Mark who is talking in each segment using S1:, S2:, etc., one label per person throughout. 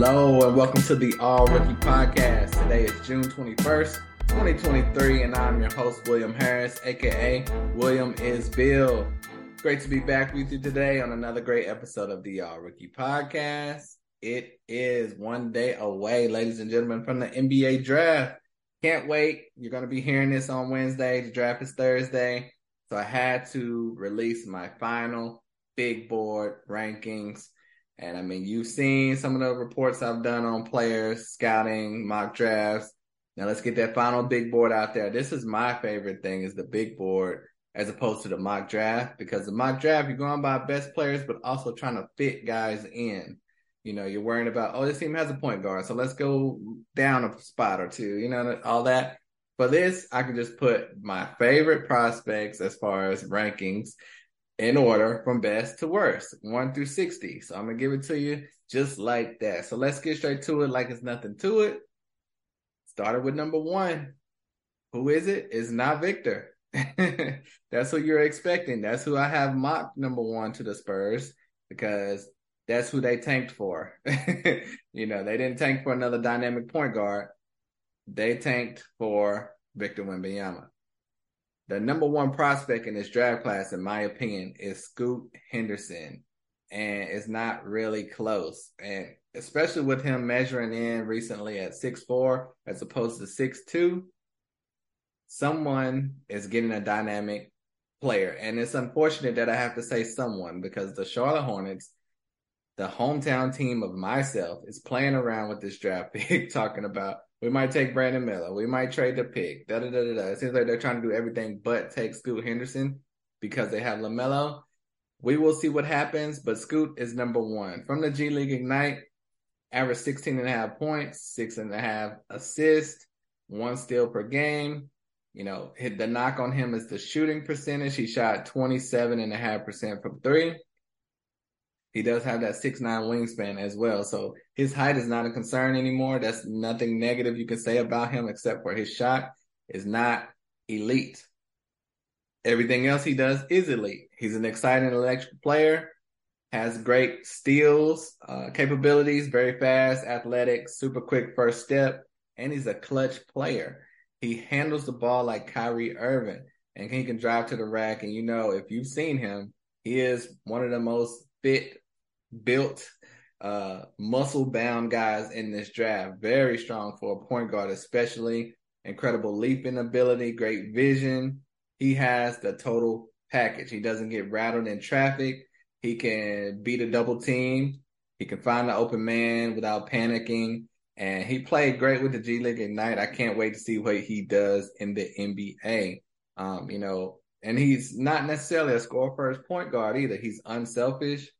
S1: Hello and welcome to the All Rookie Podcast. Today is June 21st, 2023, and I'm your host, William Harris, aka William is Bill. Great to be back with you today on another great episode of the All Rookie Podcast. It is one day away, ladies and gentlemen, from the NBA draft. Can't wait. You're going to be hearing this on Wednesday. The draft is Thursday. So I had to release my final big board rankings and I mean, you've seen some of the reports I've done on players, scouting, mock drafts. Now let's get that final big board out there. This is my favorite thing is the big board as opposed to the mock draft because the mock draft, you're going by best players, but also trying to fit guys in. You know, you're worrying about, oh, this team has a point guard. So let's go down a spot or two, you know, all that. For this, I can just put my favorite prospects as far as rankings in order from best to worst, one through 60. So I'm going to give it to you just like that. So let's get straight to it like it's nothing to it. Started with number one. Who is it? It's not Victor. that's who you're expecting. That's who I have mocked number one to the Spurs because that's who they tanked for. you know, they didn't tank for another dynamic point guard. They tanked for Victor Wembanyama the number one prospect in this draft class, in my opinion, is Scoot Henderson. And it's not really close. And especially with him measuring in recently at six four as opposed to six two, someone is getting a dynamic player. And it's unfortunate that I have to say someone because the Charlotte Hornets, the hometown team of myself, is playing around with this draft pick, talking about we might take Brandon Miller. We might trade the pick. Da da da da da. It seems like they're trying to do everything but take Scoot Henderson because they have LaMelo. We will see what happens, but Scoot is number one. From the G League Ignite, average 16 and a half points, six and a half assists, one steal per game. You know, hit the knock on him is the shooting percentage. He shot 27 and a half percent from three. He does have that six nine wingspan as well. So his height is not a concern anymore. That's nothing negative you can say about him except for his shot is not elite. Everything else he does is elite. He's an exciting electric player, has great steals, uh, capabilities, very fast, athletic, super quick first step, and he's a clutch player. He handles the ball like Kyrie Irving, and he can drive to the rack. And you know, if you've seen him, he is one of the most fit built, uh, muscle bound guys in this draft. Very strong for a point guard, especially incredible leaping ability, great vision. He has the total package. He doesn't get rattled in traffic. He can beat a double team. He can find the open man without panicking. And he played great with the G League Ignite. I can't wait to see what he does in the NBA. Um, you know, and he's not necessarily a score first point guard either. He's unselfish.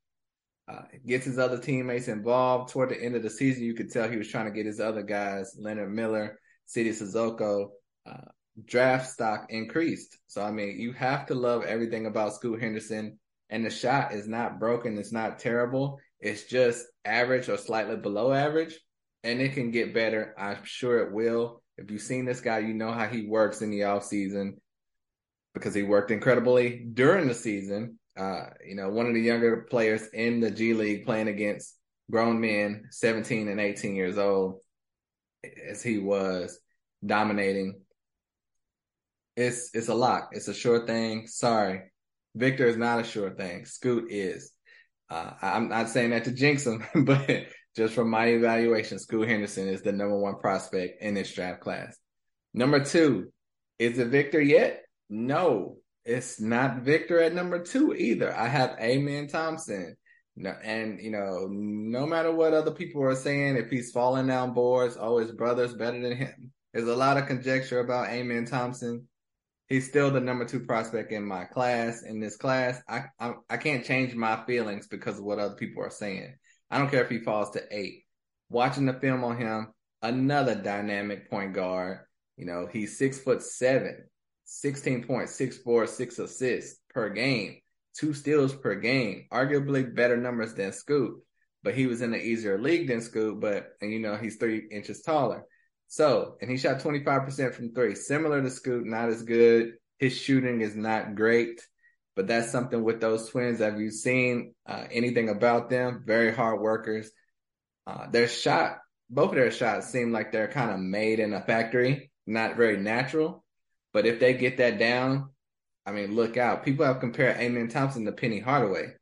S1: Uh, gets his other teammates involved. Toward the end of the season, you could tell he was trying to get his other guys, Leonard Miller, Sidy Cissoko, uh, draft stock increased. So, I mean, you have to love everything about Scoot Henderson. And the shot is not broken. It's not terrible. It's just average or slightly below average. And it can get better. I'm sure it will. If you've seen this guy, you know how he works in the off season because he worked incredibly during the season uh, you know, one of the younger players in the G League playing against grown men, 17 and 18 years old, as he was dominating. It's it's a lock. It's a sure thing. Sorry, Victor is not a sure thing. Scoot is. Uh, I'm not saying that to jinx him, but just from my evaluation, Scoot Henderson is the number one prospect in this draft class. Number two, is it Victor yet? No, it's not Victor at number two either. I have Amen Thompson. No, and you know, no matter what other people are saying, if he's falling down boards, oh, his brother's better than him. There's a lot of conjecture about Amen Thompson. He's still the number two prospect in my class. In this class, I, I I can't change my feelings because of what other people are saying. I don't care if he falls to eight. Watching the film on him, another dynamic point guard. You know, he's six foot seven. 16 points, six four, six assists per game, two steals per game, arguably better numbers than Scoot, but he was in an easier league than Scoot, but, and you know, he's three inches taller. So, and he shot 25% from three, similar to Scoot, not as good. His shooting is not great, but that's something with those twins. Have you seen uh, anything about them? Very hard workers. Uh, their shot, both of their shots seem like they're kind of made in a factory, not very natural. But if they get that down, I mean, look out. People have compared Amen Thompson to Penny Hardaway.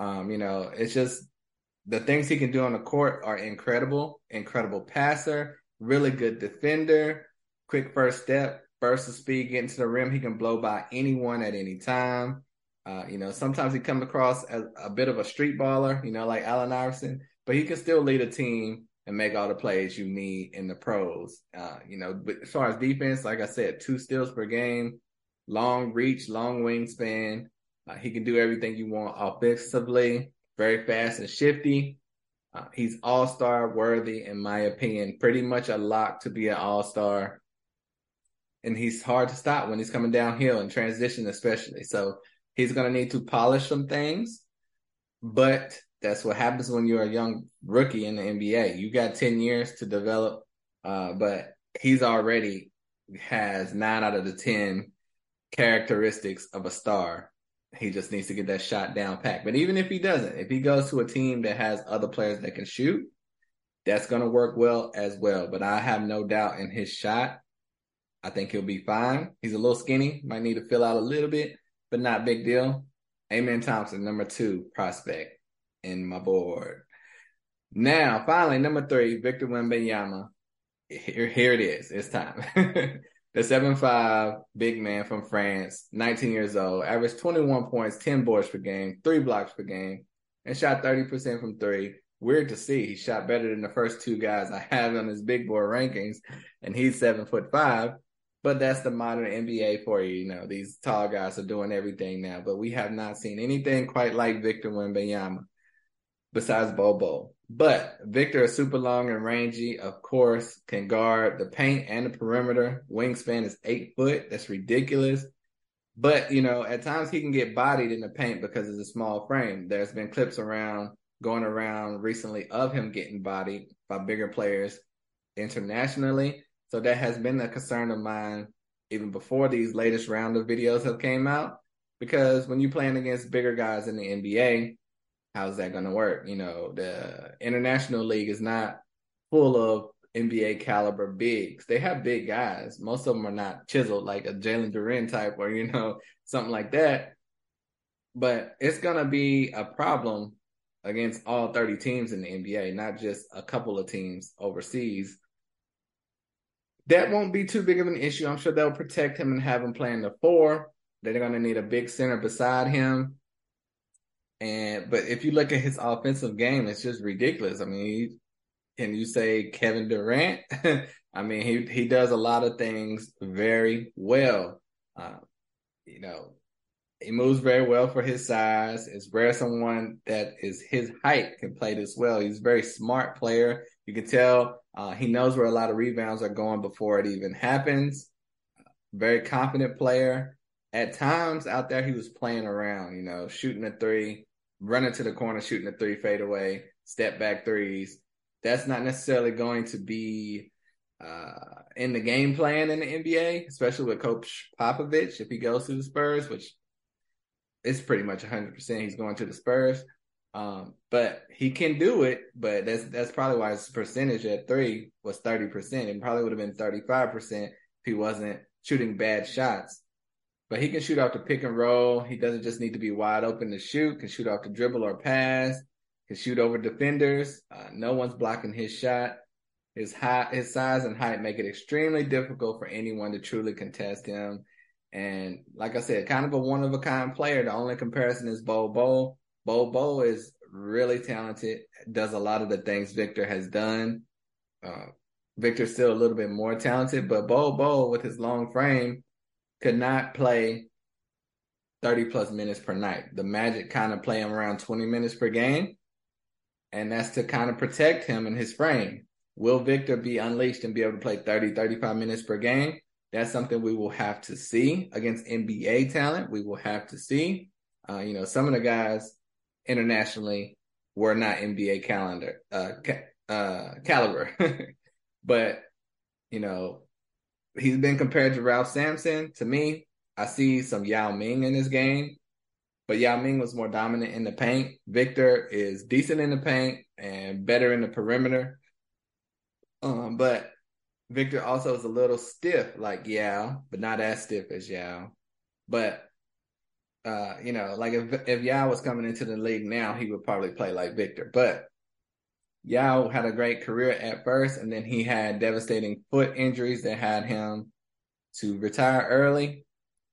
S1: Um, you know, it's just the things he can do on the court are incredible. Incredible passer, really good defender, quick first step, burst of speed, getting to the rim. He can blow by anyone at any time. Uh, you know, sometimes he comes across as a bit of a street baller, you know, like Allen Iverson, but he can still lead a team and make all the plays you need in the pros. Uh, you know, but as far as defense, like I said, two steals per game, long reach, long wingspan. Uh, he can do everything you want offensively, very fast and shifty. Uh, he's all star worthy, in my opinion, pretty much a lock to be an all star. And he's hard to stop when he's coming downhill and transition, especially. So he's going to need to polish some things, but that's what happens when you're a young rookie in the NBA. You got 10 years to develop, uh, but he's already has nine out of the 10 characteristics of a star. He just needs to get that shot down pack. But even if he doesn't, if he goes to a team that has other players that can shoot, that's going to work well as well. But I have no doubt in his shot. I think he'll be fine. He's a little skinny, might need to fill out a little bit, but not big deal. Amen Thompson, number two prospect in my board. Now, finally, number three, Victor Wembanyama. Here, here it is. It's time. the seven five big man from France, 19 years old, averaged 21 points, 10 boards per game, three blocks per game, and shot 30% from three. Weird to see. He shot better than the first two guys I have on his big board rankings, and he's seven foot five. But that's the modern NBA for you. You know, these tall guys are doing everything now, but we have not seen anything quite like Victor Wembanyama besides Bol Bol. But Victor is super long and rangy, of course, can guard the paint and the perimeter. Wingspan is eight foot. That's ridiculous. But, you know, at times he can get bodied in the paint because of the small frame. There's been clips around going around recently of him getting bodied by bigger players internationally. So that has been a concern of mine even before these latest round of videos have came out. Because when you're playing against bigger guys in the NBA, how's that going to work? You know, the international league is not full of NBA caliber bigs. They have big guys. Most of them are not chiseled like a Jalen Duren type or, you know, something like that. But it's going to be a problem against all 30 teams in the NBA, not just a couple of teams overseas. That won't be too big of an issue. I'm sure they'll protect him and have him playing the four. They're going to need a big center beside him. And but if you look at his offensive game, it's just ridiculous. I mean, can you say Kevin Durant? I mean, he he does a lot of things very well. Uh, you know, he moves very well for his size. It's rare someone that is his height can play this well. He's a very smart player. You can tell uh, he knows where a lot of rebounds are going before it even happens. Very confident player. At times out there, he was playing around, you know, shooting a three, running to the corner, shooting a three fade away, step back threes. That's not necessarily going to be uh, in the game plan in the NBA, especially with Coach Popovich if he goes to the Spurs, which is pretty much 100% he's going to the Spurs. Um, but he can do it, but that's that's probably why his percentage at three was 30%. It probably would have been 35% if he wasn't shooting bad shots but he can shoot off the pick and roll. He doesn't just need to be wide open to shoot. Can shoot off the dribble or pass. Can shoot over defenders. Uh, no one's blocking his shot. His height, his size and height make it extremely difficult for anyone to truly contest him. And like I said, kind of a one of a kind player. The only comparison is Bol Bol. Bol Bol is really talented. Does a lot of the things Victor has done. Uh, Victor's still a little bit more talented, but Bol Bol with his long frame could not play 30 plus minutes per night. The Magic kind of play him around 20 minutes per game. And that's to kind of protect him and his frame. Will Victor be unleashed and be able to play 30, 35 minutes per game? That's something we will have to see against NBA talent. We will have to see. Uh, you know, some of the guys internationally were not NBA calendar, uh, ca- uh, caliber, but you know, he's been compared to Ralph Sampson. To me, I see some Yao Ming in this game, but Yao Ming was more dominant in the paint. Victor is decent in the paint and better in the perimeter. Um, but Victor also is a little stiff like Yao, but not as stiff as Yao. But uh, you know, like if if Yao was coming into the league now, he would probably play like Victor. But Yao had a great career at first, and then he had devastating foot injuries that had him to retire early.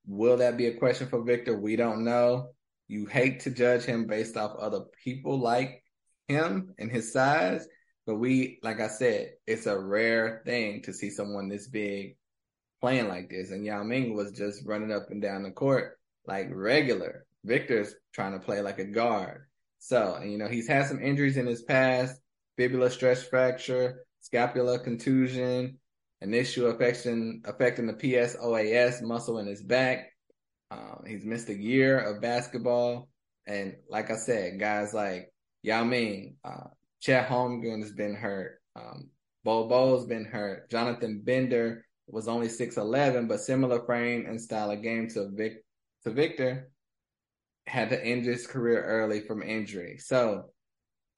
S1: Will that be a question for Victor? We don't know. You hate to judge him based off other people like him and his size, but we, like I said, it's a rare thing to see someone this big playing like this. And Yao Ming was just running up and down the court like regular. Victor's trying to play like a guard. So, you know, he's had some injuries in his past, fibula stress fracture, scapula contusion, an issue affecting affecting the PSOAS muscle in his back. Um, he's missed a year of basketball, and like I said, guys like Yao Ming, uh, Chet Holmgren has been hurt. Um, Bol Bol's been hurt. Jonathan Bender was only six eleven, but similar frame and style of game to Vic to Victor. Had to end his career early from injury. So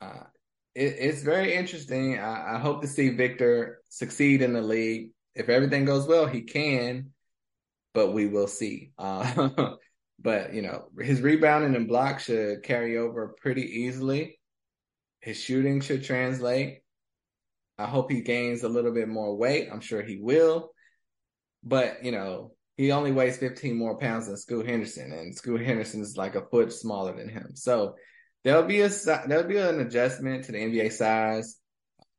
S1: uh, it, it's very interesting. I, I hope to see Victor succeed in the league. If everything goes well, he can, but we will see. Uh, but you know, his rebounding and block should carry over pretty easily. His shooting should translate. I hope he gains a little bit more weight. I'm sure he will. But, you know, he only weighs 15 more pounds than Scoot Henderson, and Scoot Henderson is like a foot smaller than him. So there'll be a there'll be an adjustment to the NBA size.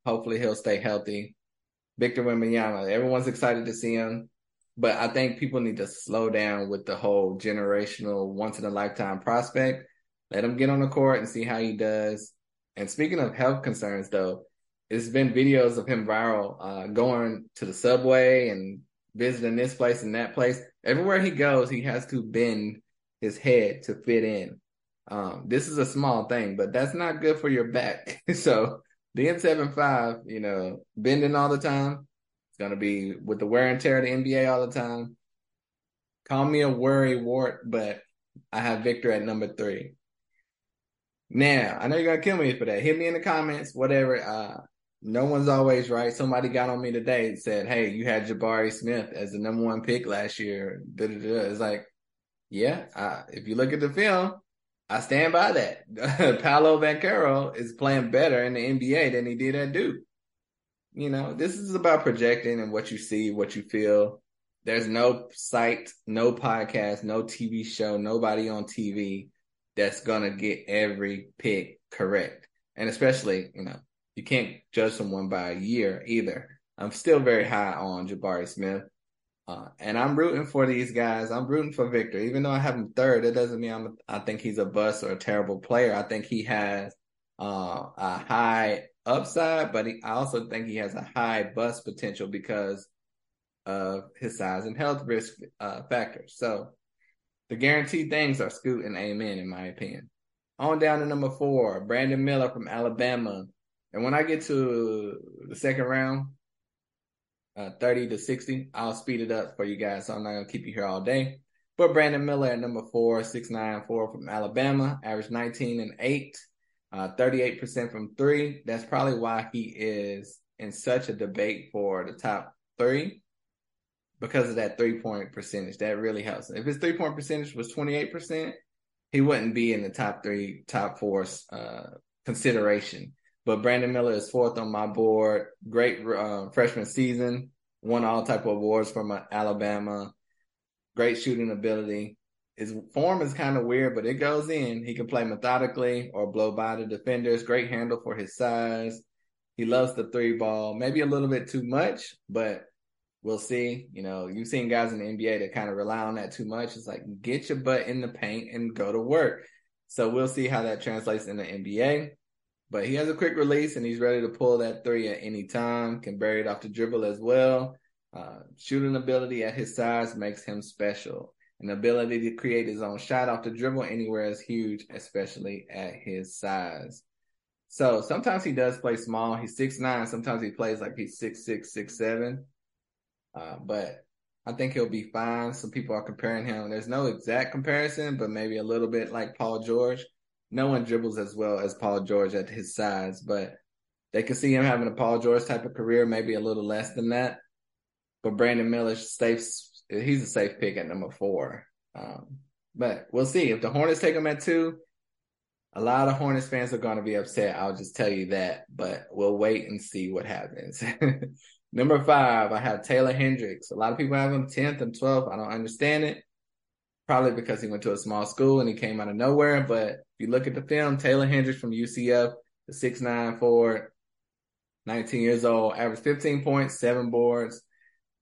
S1: Hopefully, he'll stay healthy. Victor Wembanyama, everyone's excited to see him, but I think people need to slow down with the whole generational, once in a lifetime prospect. Let him get on the court and see how he does. And speaking of health concerns, though, it's been videos of him viral, uh, going to the subway and visiting this place and that place. Everywhere he goes, he has to bend his head to fit in. Um, this is a small thing, but that's not good for your back. so the N75, you know, bending all the time, it's to be with the wear and tear of the NBA all the time. Call me a worry wart, but I have Victor at number three. Now, I know you're gonna kill me for that. Hit me in the comments, whatever. Uh, no one's always right. Somebody got on me today and said, "Hey, you had Jabari Smith as the number one pick last year." It's like, yeah, uh, if you look at the film, I stand by that. Paolo Banchero is playing better in the NBA than he did at Duke. You know, this is about projecting and what you see, what you feel. There's no site, no podcast, no TV show, nobody on TV that's gonna get every pick correct. And especially, you know, you can't judge someone by a year either. I'm still very high on Jabari Smith. Uh, and I'm rooting for these guys. I'm rooting for Victor, even though I have him third. It doesn't mean I'm. I think he's a bust or a terrible player. I think he has uh, a high upside, but he, I also think he has a high bust potential because of his size and health risk uh, factors. So the guaranteed things are Scoot and Amen, in my opinion. On down to number four, Brandon Miller from Alabama. And when I get to the second round, uh, 30 to 60, I'll speed it up for you guys. So I'm not going to keep you here all day. But Brandon Miller at number four, 6'9", 4 from Alabama, average 19 and 8, uh, 38% from three. That's probably why he is in such a debate for the top three because of that three point percentage. That really helps. If his three point percentage was 28%, he wouldn't be in the top three, top four uh, consideration. But Brandon Miller is fourth on my board. Great uh, freshman season. Won all type of awards from uh, Alabama. Great shooting ability. His form is kind of weird, but it goes in. He can play methodically or blow by the defenders. Great handle for his size. He loves the three ball, maybe a little bit too much, but we'll see. You know, you've seen guys in the NBA that kind of rely on that too much. It's like get your butt in the paint and go to work. So we'll see how that translates in the NBA. But he has a quick release and he's ready to pull that three at any time. Can bury it off the dribble as well. Uh, shooting ability at his size makes him special. An ability to create his own shot off the dribble anywhere is huge, especially at his size. So sometimes he does play small. He's six nine. Sometimes he plays like he's six six six seven. Uh, but I think he'll be fine. Some people are comparing him. There's no exact comparison, but maybe a little bit like Paul George. No one dribbles as well as Paul George at his size, but they can see him having a Paul George type of career, maybe a little less than that. But Brandon Miller safe. He's a safe pick at number four. Um, but we'll see if the Hornets take him at two. A lot of Hornets fans are going to be upset. I'll just tell you that, but we'll wait and see what happens. Number five, I have Taylor Hendricks. A lot of people have him 10th and 12th. I don't understand it. Probably because he went to a small school and he came out of nowhere. But you look at the film, Taylor Hendricks from UCF, the 6'9 forward, 19 years old, averaged 15 points, seven boards,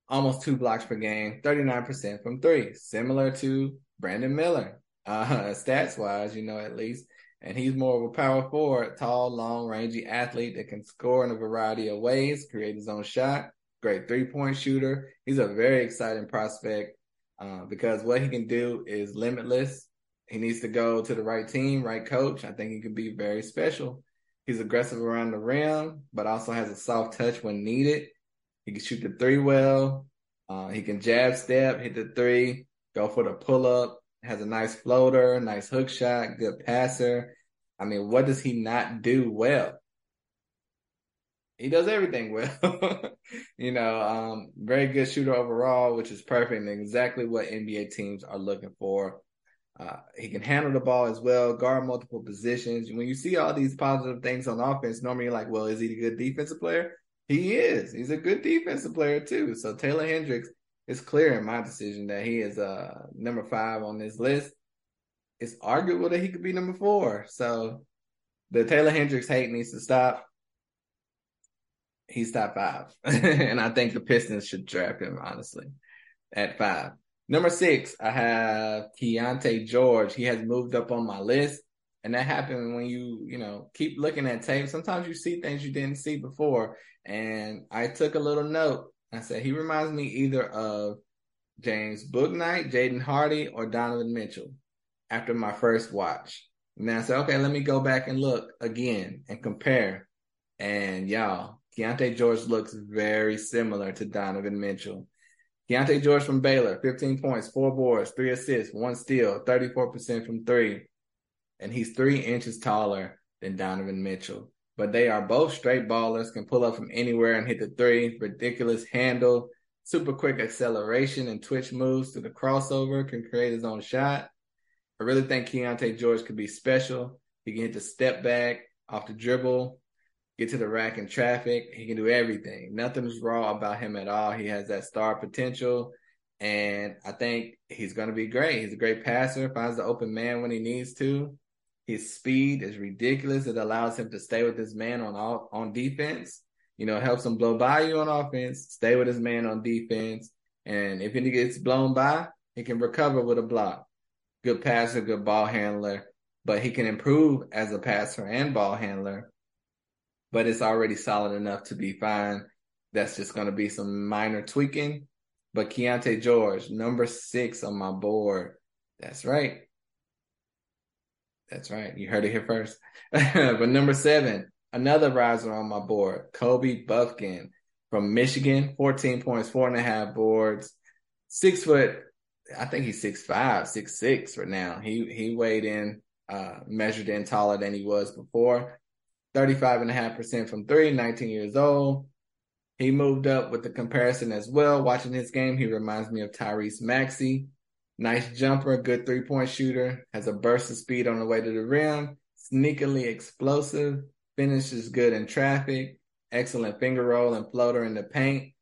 S1: almost two blocks per game, 39% from three, similar to Brandon Miller, uh, stats wise, you know, at least. And he's more of a power forward, tall, long, rangy athlete that can score in a variety of ways, create his own shot, great three point shooter. He's a very exciting prospect uh, because what he can do is limitless. He needs to go to the right team, right coach. I think he could be very special. He's aggressive around the rim, but also has a soft touch when needed. He can shoot the three well. Uh, he can jab step, hit the three, go for the pull up, has a nice floater, nice hook shot, good passer. I mean, what does he not do well? He does everything well. you know, um, very good shooter overall, which is perfect and exactly what NBA teams are looking for. Uh, he can handle the ball as well, guard multiple positions. When you see all these positive things on offense, normally you're like, well, is he a good defensive player? He is. He's a good defensive player too. So Taylor Hendricks is clear in my decision that he is uh number five on this list. It's arguable that he could be number four. So the Taylor Hendricks hate needs to stop. He's top five. and I think the Pistons should draft him, honestly, at five. Number six, I have Keyonte George. He has moved up on my list. And that happened when you, you know, keep looking at tape. Sometimes you see things you didn't see before. And I took a little note I said he reminds me either of James Bouknight, Jaden Hardy, or Donovan Mitchell after my first watch. And I said, okay, let me go back and look again and compare. And y'all, Keyonte George looks very similar to Donovan Mitchell. Keyonte George from Baylor, 15 points, four boards, three assists, one steal, 34% from three. And he's three inches taller than Donovan Mitchell but they are both straight ballers, can pull up from anywhere and hit the three. Ridiculous handle, super quick acceleration and twitch moves to the crossover, can create his own shot. I really think Keyonte George could be special. He can hit the step back off the dribble, get to the rack in traffic. He can do everything. Nothing is raw about him at all. He has that star potential. And I think he's going to be great. He's a great passer, finds the open man when he needs to. His speed is ridiculous. It allows him to stay with his man on all, on defense. You know, helps him blow by you on offense, stay with his man on defense. And if he gets blown by, he can recover with a block. Good passer, good ball handler, but he can improve as a passer and ball handler. But it's already solid enough to be fine. That's just going to be some minor tweaking. But Keyonte George, number six on my board. That's right. That's right. You heard it here first. but number seven, another riser on my board, Kobe Bufkin from Michigan, 14 points, four and a half boards, six foot. I think he's six five, six six right now. He he weighed in, uh, measured in taller than he was before. 35 and a half percent from three, 19 years old. He moved up with the comparison as well. Watching his game, he reminds me of Tyrese Maxey. Nice jumper, good three point shooter, has a burst of speed on the way to the rim, sneakily explosive, finishes good in traffic, excellent finger roll and floater in the paint.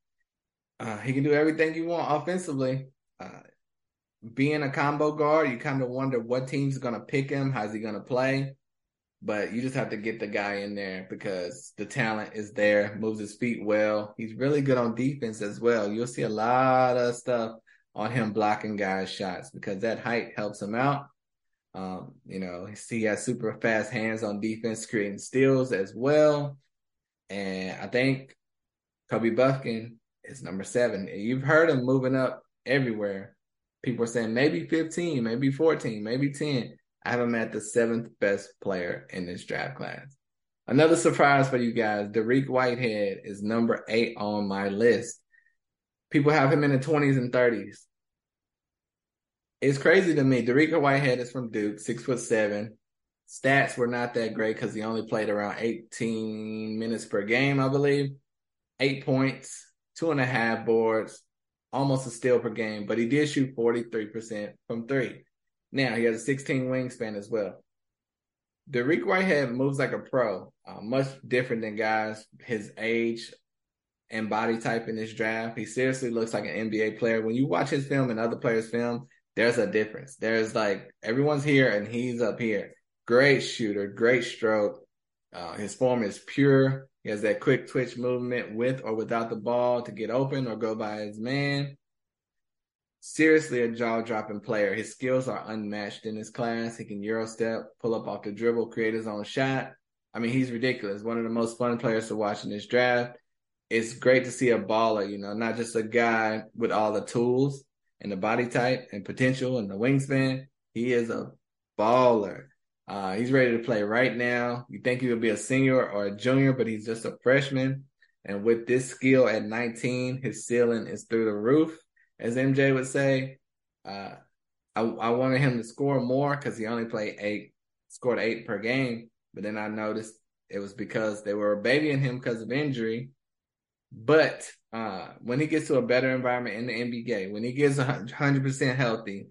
S1: Uh, he can do everything you want offensively. Uh, being a combo guard, you kind of wonder what team's going to pick him. How's he going to play? But you just have to get the guy in there because the talent is there, moves his feet well. He's really good on defense as well. You'll see a lot of stuff on him blocking guys' shots because that height helps him out. Um, you know, he has super fast hands on defense, creating steals as well. And I think Kobe Bufkin is number seven. You've heard him moving up everywhere. People are saying maybe 15, maybe 14, maybe 10. I have him at the seventh best player in this draft class. Another surprise for you guys, Dariq Whitehead is number eight on my list. People have him in the 20s and 30s. It's crazy to me. Dariq Whitehead is from Duke, six foot seven. Stats were not that great because he only played around 18 minutes per game, I believe. Eight points, two and a half boards, almost a steal per game, but he did shoot 43% from three. Now he has a 16 wingspan as well. Dariq Whitehead moves like a pro, uh, much different than guys his age and body type in this draft. He seriously looks like an NBA player. When you watch his film and other players' film, there's a difference. There's like everyone's here and he's up here. Great shooter, great stroke. Uh, his form is pure. He has that quick twitch movement with or without the ball to get open or go by his man. Seriously, a jaw dropping player. His skills are unmatched in his class. He can euro step, pull up off the dribble, create his own shot. I mean, he's ridiculous. One of the most fun players to watch in this draft. It's great to see a baller, you know, not just a guy with all the tools and the body type and potential and the wingspan. He is a baller. Uh, he's ready to play right now. You think he would be a senior or a junior, but he's just a freshman. And with this skill at 19, his ceiling is through the roof, as MJ would say. Uh, I, I wanted him to score more because he only played eight, scored eight per game. But then I noticed it was because they were babying him because of injury. But uh, when he gets to a better environment in the NBA, when he gets 100% healthy,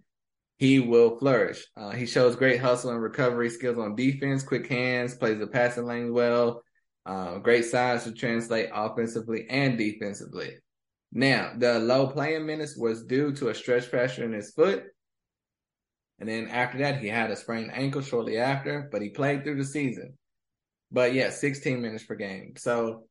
S1: he will flourish. Uh, he shows great hustle and recovery skills on defense, quick hands, plays the passing lane well, uh, great size to translate offensively and defensively. Now, the low playing minutes was due to a stretch fracture in his foot. And then after that, he had a sprained ankle shortly after, but he played through the season. But yeah, 16 minutes per game. So,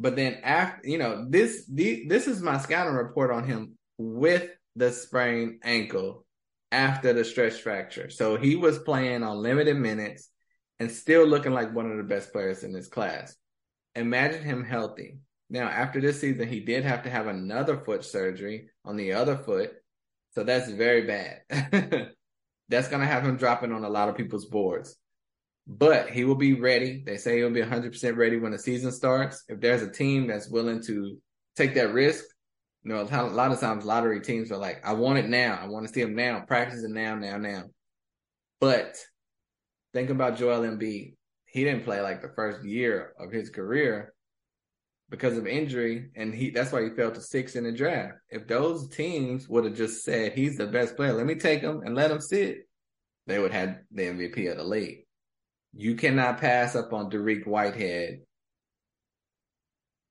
S1: but then after, you know, this, the, this is my scouting report on him with the sprained ankle after the stretch fracture. So he was playing on limited minutes and still looking like one of the best players in his class. Imagine him healthy. Now, after this season, he did have to have another foot surgery on the other foot. So that's very bad. that's going to have him dropping on a lot of people's boards. But he will be ready. They say he'll be 100% ready when the season starts. If there's a team that's willing to take that risk, you know, a lot of times lottery teams are like, I want it now. I want to see him now, practicing now, now, now. But think about Joel Embiid. He didn't play like the first year of his career because of injury, and he that's why he fell to six in the draft. If those teams would have just said he's the best player, let me take him and let him sit, they would have the MVP of the league. You cannot pass up on Dariq Whitehead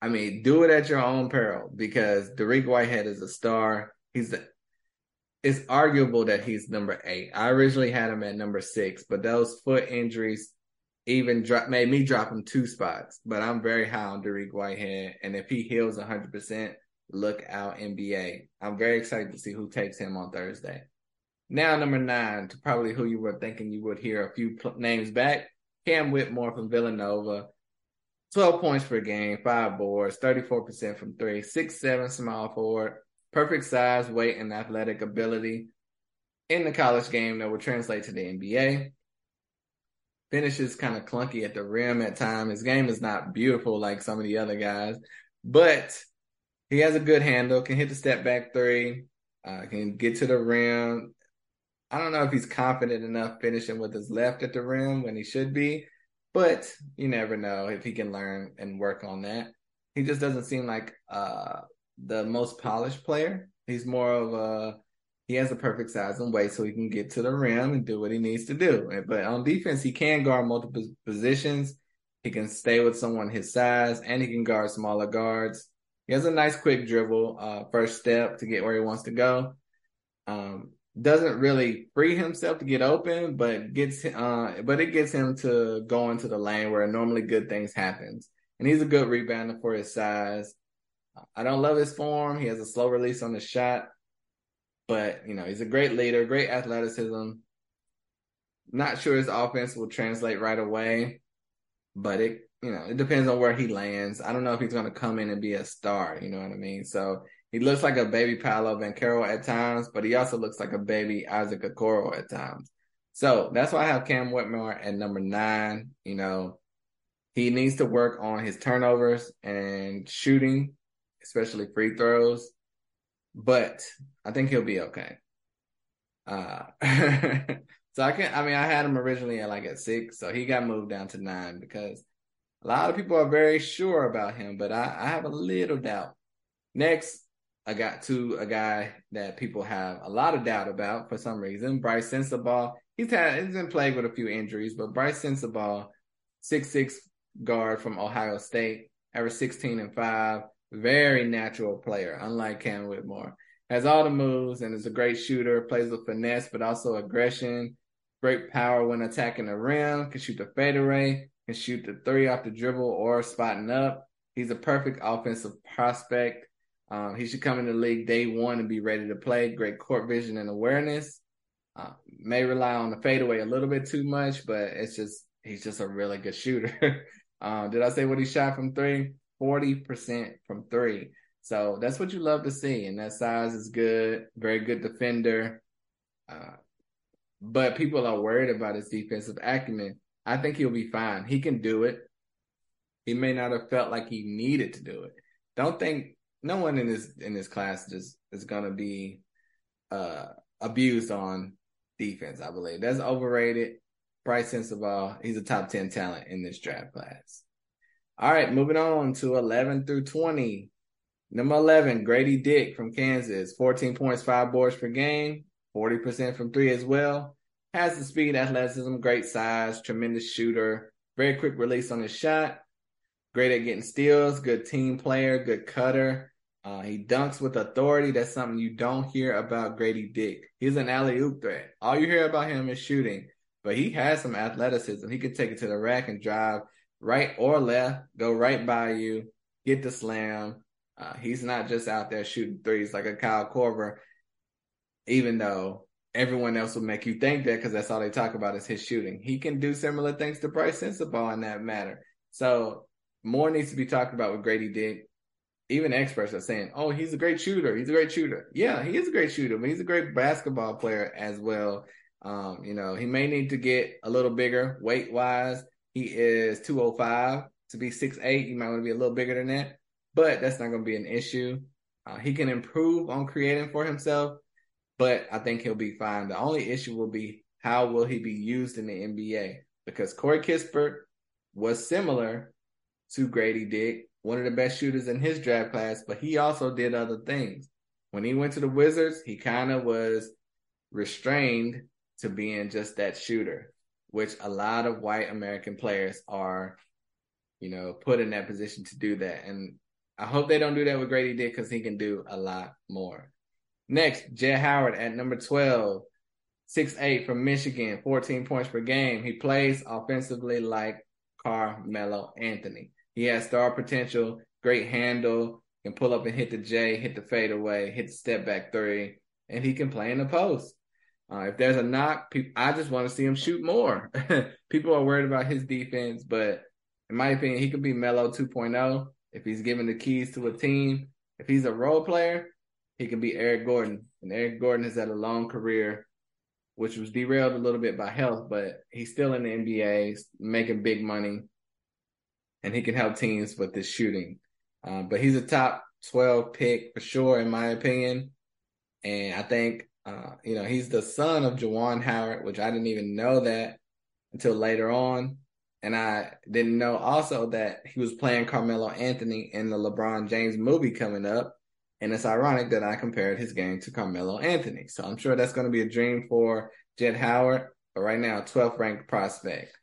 S1: I mean, do it at your own peril because Dariq Whitehead is a star. He's the, it's arguable that he's number eight. I originally had him at number six, but those foot injuries even made me drop him two spots. But I'm very high on Dariq Whitehead, and if he heals 100, percent look out NBA. I'm very excited to see who takes him on Thursday. Now, number nine, to probably who you were thinking you would hear a few pl- names back. Cam Whitmore from Villanova. 12 points per game, five boards, 34% from three, six seven small forward, perfect size, weight, and athletic ability in the college game that will translate to the NBA. Finishes kind of clunky at the rim at times. His game is not beautiful like some of the other guys, but he has a good handle, can hit the step back three, uh, can get to the rim. I don't know if he's confident enough finishing with his left at the rim when he should be, but you never know if he can learn and work on that. He just doesn't seem like uh, the most polished player. He's more of a he has a perfect size and weight so he can get to the rim and do what he needs to do. But on defense, he can guard multiple positions. He can stay with someone his size and he can guard smaller guards. He has a nice quick dribble, uh, first step to get where he wants to go. Um, doesn't really free himself to get open, but gets uh, but it gets him to go into the lane where normally good things happens. And he's a good rebounder for his size. I don't love his form. He has a slow release on the shot, but you know he's a great leader, great athleticism. Not sure his offense will translate right away, but it you know it depends on where he lands. I don't know if he's going to come in and be a star. You know what I mean? So he looks like a baby Paolo Banchero at times, but he also looks like a baby Isaac Okoro at times. So that's why I have Cam Whitmore at number nine. You know, he needs to work on his turnovers and shooting, especially free throws. But I think he'll be okay. Uh, so I can I mean I had him originally at like at six, so he got moved down to nine because a lot of people are very sure about him, but I, I have a little doubt. Next, I got to a guy that people have a lot of doubt about for some reason. Brice Sensabaugh. He's had he's been plagued with a few injuries, but Brice Sensabaugh, six six guard from Ohio State, average sixteen and five, very natural player, unlike Cam Whitmore. Has all the moves and is a great shooter, plays with finesse, but also aggression. Great power when attacking the rim, can shoot the fadeaway, can shoot the three off the dribble or spotting up. He's a perfect offensive prospect. Um, he should come in the league day one and be ready to play. Great court vision and awareness. Uh, may rely on the fadeaway a little bit too much, but it's just he's just a really good shooter. uh, did I say what he shot from three? Forty percent from three. So that's what you love to see, and that size is good. Very good defender. Uh, but people are worried about his defensive acumen. I think he'll be fine. He can do it. He may not have felt like he needed to do it. Don't think no one in this in this class just is gonna be uh abused on defense, I believe. That's overrated. Brice Sensabaugh, he's a top 10 talent in this draft class. All right, moving on to 11 through 20. Number 11, Grady Dick from Kansas, 14 points, five boards per game, 40% from three as well. Has the speed, athleticism, great size, tremendous shooter, very quick release on his shot, great at getting steals, good team player, good cutter. Uh, he dunks with authority. That's something you don't hear about Grady Dick. He's an alley oop threat. All you hear about him is shooting, but he has some athleticism. He could take it to the rack and drive right or left, go right by you, get the slam. Uh, he's not just out there shooting threes like a Kyle Korver, even though everyone else will make you think that because that's all they talk about is his shooting. He can do similar things to Brice Sensabaugh in that matter. So more needs to be talked about with Grady Dick. Even experts are saying, "Oh, he's a great shooter. He's a great shooter." Yeah, he is a great shooter, but he's a great basketball player as well. Um, you know, he may need to get a little bigger weight wise. He is 205 to be 6'8. You might want to be a little bigger than that, but that's not going to be an issue. Uh, he can improve on creating for himself but I think he'll be fine. The only issue will be how will he be used in the NBA? Because Corey Kispert was similar to Grady Dick, one of the best shooters in his draft class, but he also did other things. When he went to the Wizards, he kind of was restrained to being just that shooter, which a lot of white American players are, you know, put in that position to do that. And I hope they don't do that with Grady Dick because he can do a lot more. Next, Jett Howard at number 12, 6'8 from Michigan, 14 points per game. He plays offensively like Carmelo Anthony. He has star potential, great handle, can pull up and hit the J, hit the fadeaway, hit the step back three, and he can play in the post. Uh, if there's a knock, I just want to see him shoot more. people are worried about his defense, but in my opinion, he could be Melo 2.0 if he's given the keys to a team. If he's a role player, he can be Eric Gordon. And Eric Gordon has had a long career, which was derailed a little bit by health, but he's still in the NBA, making big money, and he can help teams with his shooting. Uh, but he's a top 12 pick for sure, in my opinion. And I think, uh, you know, he's the son of Juwan Howard, which I didn't even know that until later on. And I didn't know also that he was playing Carmelo Anthony in the LeBron James movie coming up. And it's ironic that I compared his game to Carmelo Anthony. So I'm sure that's going to be a dream for Jett Howard. But right now, 12th ranked prospect.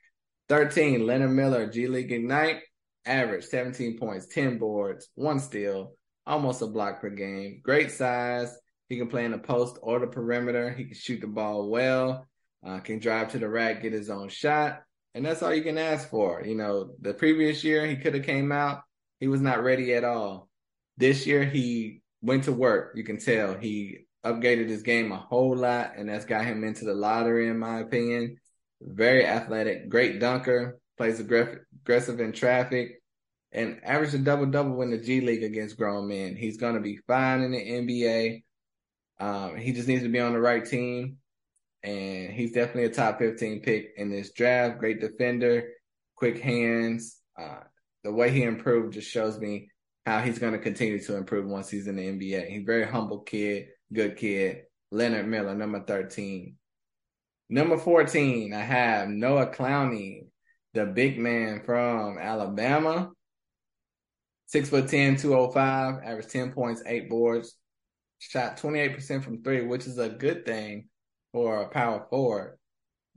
S1: 13, Leonard Miller, G League Ignite. Average 17 points, 10 boards, one steal, almost a block per game. Great size. He can play in the post or the perimeter. He can shoot the ball well. Uh, can drive to the rack, get his own shot. And that's all you can ask for. You know, the previous year he could have came out. He was not ready at all. This year he went to work. You can tell he upgraded his game a whole lot, and that's got him into the lottery, in my opinion. Very athletic, great dunker, plays aggressive in traffic, and averaged a double double in the G League against grown men. He's going to be fine in the NBA. Um, he just needs to be on the right team, and he's definitely a top 15 pick in this draft. Great defender, quick hands. Uh, the way he improved just shows me how he's going to continue to improve once he's in the NBA. He's very humble kid, good kid. Leonard Miller, number 13. Number 14, I have Noah Clowney, the big man from Alabama. Six foot 10, 205, average 10 points, eight boards. Shot 28% from three, which is a good thing for a power forward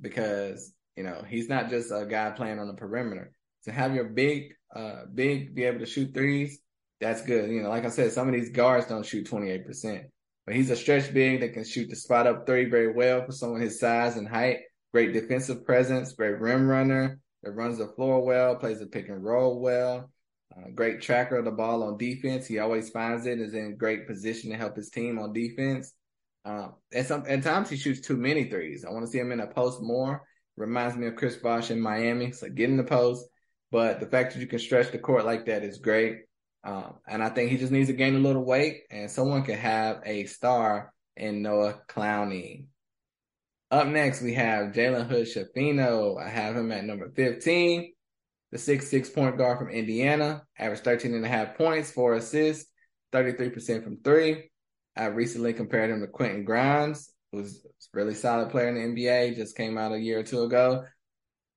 S1: because, you know, he's not just a guy playing on the perimeter. To have your big, uh, big be able to shoot threes, that's good. You know, like I said, some of these guards don't shoot 28%, but he's a stretch big that can shoot the spot up three very well for someone his size and height. Great defensive presence, great rim runner that runs the floor well, plays the pick and roll well. Uh, great tracker of the ball on defense. He always finds it, is in great position to help his team on defense. Uh, at some at times he shoots too many threes. I want to see him in a post more. Reminds me of Chris Bosh in Miami. So get in the post, but the fact that you can stretch the court like that is great. Um, and I think he just needs to gain a little weight, and someone can have a star in Noah Clowney. Up next, we have Jalen Hood Schifino. I have him at number 15. The six six point guard from Indiana, averaged 13 and a half points, four assists, 33% from three. I recently compared him to Quentin Grimes, who's a really solid player in the NBA, just came out a year or two ago.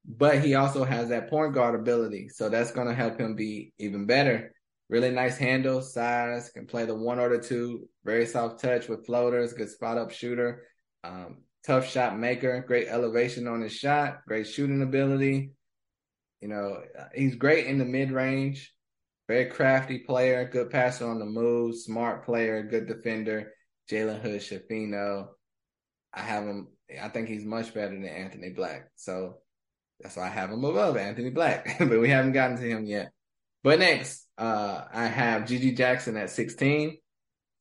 S1: But he also has that point guard ability. So that's going to help him be even better. Really nice handle, size, can play the one or the two, very soft touch with floaters, good spot up shooter, um, tough shot maker, great elevation on his shot, great shooting ability. You know, he's great in the mid range, very crafty player, good passer on the move, smart player, good defender. Jalen Hood Schifino. I have him. I think he's much better than Anthony Black. So that's why I have him above Anthony Black. but we haven't gotten to him yet. But next, uh, I have GG Jackson at 16,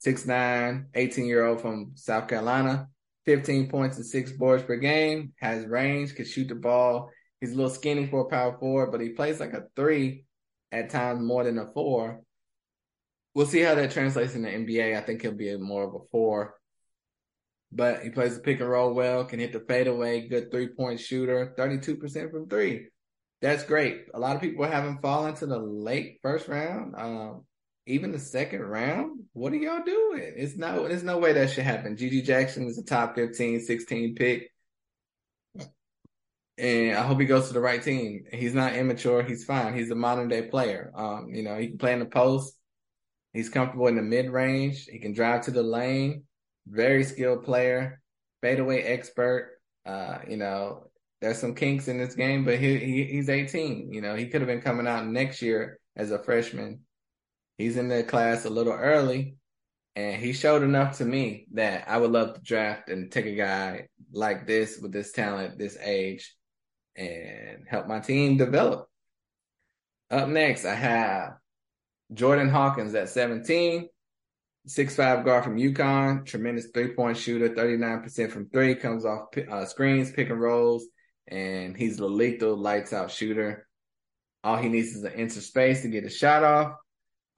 S1: 6'9, 18 year old from South Carolina, 15 points and six boards per game, has range, can shoot the ball. He's a little skinny for a power forward, but he plays like a three at times more than a four. We'll see how that translates in the NBA. I think he'll be more of a four. But he plays the pick and roll well, can hit the fadeaway, good three point shooter, 32% from three. That's great. A lot of people have him fall into the late first round, um, even the second round. What are y'all doing? It's no, there's no way that should happen. GG Jackson is a top 15, 16 pick and I hope he goes to the right team. He's not immature. He's fine. He's a modern day player. Um, you know, he can play in the post. He's comfortable in the mid range. He can drive to the lane. Very skilled player, fadeaway expert. Uh, you know, there's some kinks in this game, but he, he he's 18. You know, he could have been coming out next year as a freshman. He's in the class a little early, and he showed enough to me that I would love to draft and take a guy like this with this talent, this age, and help my team develop. Up next, I have Jordan Hawkins at 17, 6'5 guard from UConn, tremendous three point shooter, 39% from three, comes off uh, screens, pick and rolls, and he's a lethal lights out shooter. All he needs is an inch of space to get a shot off.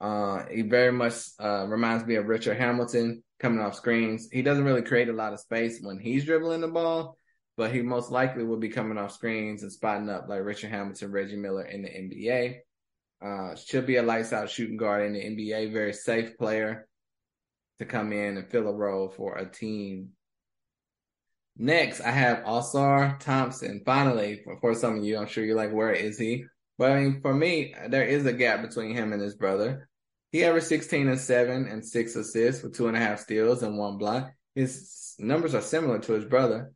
S1: Uh, he very much uh, reminds me of Richard Hamilton coming off screens. He doesn't really create a lot of space when he's dribbling the ball, but he most likely will be coming off screens and spotting up like Richard Hamilton, Reggie Miller in the NBA. Uh, should be a lights out shooting guard in the NBA. Very safe player to come in and fill a role for a team. Next, I have Ausar Thompson. Finally, for, for some of you, I'm sure you're like, where is he? But I mean, for me, there is a gap between him and his brother. He averaged 16 and 7 and 6 assists with two and a half steals and one block. His numbers are similar to his brother.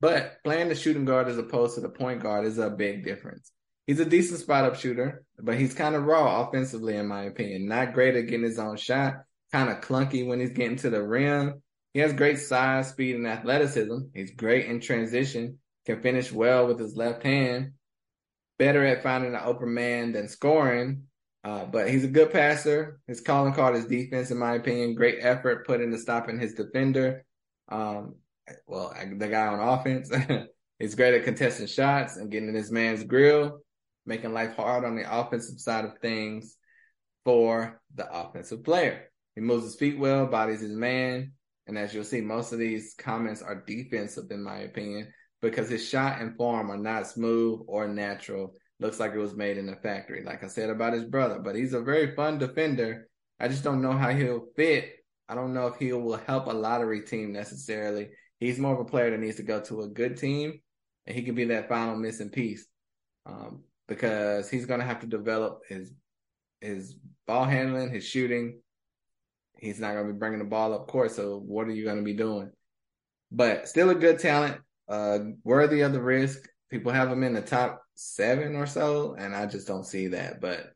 S1: But playing the shooting guard as opposed to the point guard is a big difference. He's a decent spot up shooter, but he's kind of raw offensively, in my opinion. Not great at getting his own shot, kind of clunky when he's getting to the rim. He has great size, speed, and athleticism. He's great in transition, can finish well with his left hand, better at finding an open man than scoring. Uh, but he's a good passer. His calling card is defense, in my opinion. Great effort put into stopping his defender. Um, well, the guy on offense. He's great at contesting shots and getting in his man's grill, making life hard on the offensive side of things for the offensive player. He moves his feet well, bodies his man. And as you'll see, most of these comments are defensive, in my opinion, because his shot and form are not smooth or natural. looks like it was made in a factory. Like I said about his brother, but he's a very fun defender. I just don't know how he'll fit. I don't know if he will help a lottery team necessarily. He's more of a player that needs to go to a good team, and he can be that final missing piece um, because he's going to have to develop his his ball handling, his shooting. He's not going to be bringing the ball up court. So what are you going to be doing? But still a good talent, uh, worthy of the risk. People have him in the top seven or so, and I just don't see that. But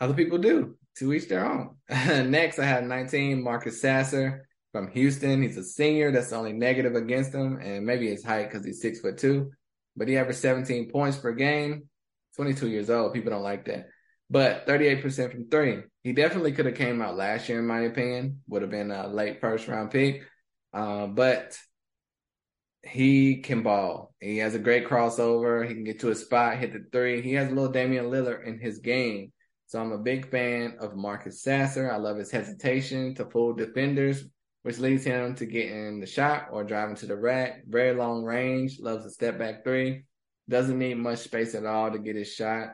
S1: other people do. To each their own. Next, I have 19, Marcus Sasser from Houston. He's a senior. That's the only negative against him, and maybe his height because he's six foot two. But he averaged 17 points per game. 22 years old. People don't like that. But 38% from three. He definitely could have came out last year, in my opinion. Would have been a late first round pick. Uh, but he can ball. He has a great crossover. He can get to a spot, hit the three. He has a little Damian Lillard in his game. So I'm a big fan of Marcus Sasser. I love his hesitation to fool defenders, which leads him to getting the shot or driving to the rack. Very long range, loves a step back three. Doesn't need much space at all to get his shot,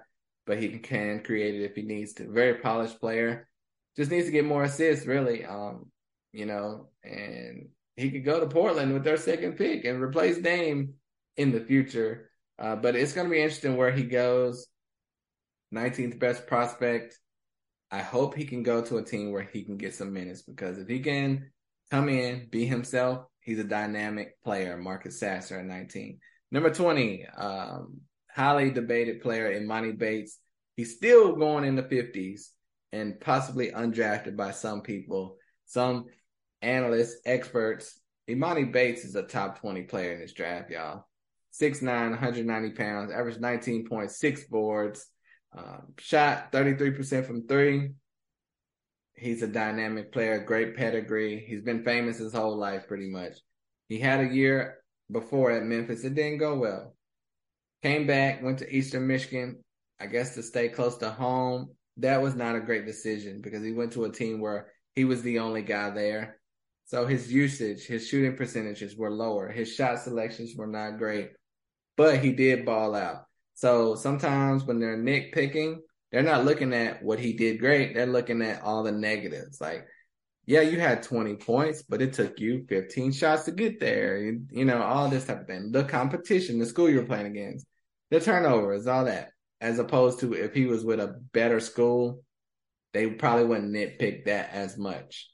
S1: but he can create it if he needs to. Very polished player. Just needs to get more assists, really. Um, you know, and he could go to Portland with their second pick and replace Dame in the future. Uh, but it's going to be interesting where he goes. 19th best prospect. I hope he can go to a team where he can get some minutes because if he can come in, be himself, he's a dynamic player. Marcus Sasser at 19. Number 20, um, highly debated player, Emoni Bates. He's still going in the 50s and possibly undrafted by some people. Some analysts, experts. Emoni Bates is a top 20 player in this draft, y'all. 6'9, 190 pounds, average 19.6 boards, um, shot 33% from three. He's a dynamic player, great pedigree. He's been famous his whole life, pretty much. He had a year before at Memphis. It didn't go well. Came back, went to Eastern Michigan, I guess to stay close to home. That was not a great decision because he went to a team where he was the only guy there. So his usage, his shooting percentages were lower. His shot selections were not great, but he did ball out. So sometimes when they're nitpicking, they're not looking at what he did great. They're looking at all the negatives. Like, yeah, you had 20 points, but it took you 15 shots to get there. You, you know, all this type of thing. The competition, the school you're playing against, the turnovers, all that. As opposed to if he was with a better school, they probably wouldn't nitpick that as much.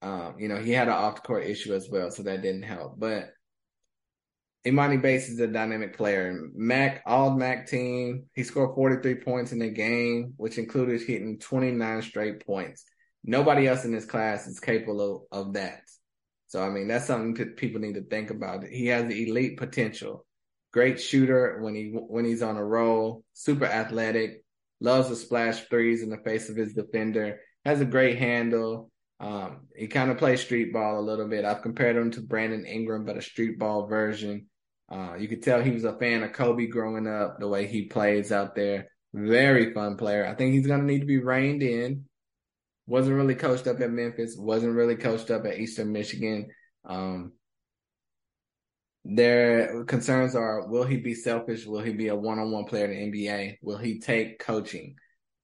S1: Um, you know, he had an off court issue as well, so that didn't help. But Emoni Bates is a dynamic player. Mac, all Mac team, he scored 43 points in the game, which included hitting 29 straight points. Nobody else in this class is capable of, of that. So, I mean, that's something that people need to think about. He has the elite potential. Great shooter when he when he's on a roll, super athletic, loves to splash threes in the face of his defender, has a great handle, um, he kind of plays street ball a little bit. I've compared him to Brandon Ingram, but a street ball version. Uh, you could tell he was a fan of Kobe growing up, the way he plays out there. Very fun player. I think he's going to need to be reined in. Wasn't really coached up at Memphis, wasn't really coached up at Eastern Michigan. Um, their concerns are will he be selfish? Will he be a one on one player in the NBA? Will he take coaching?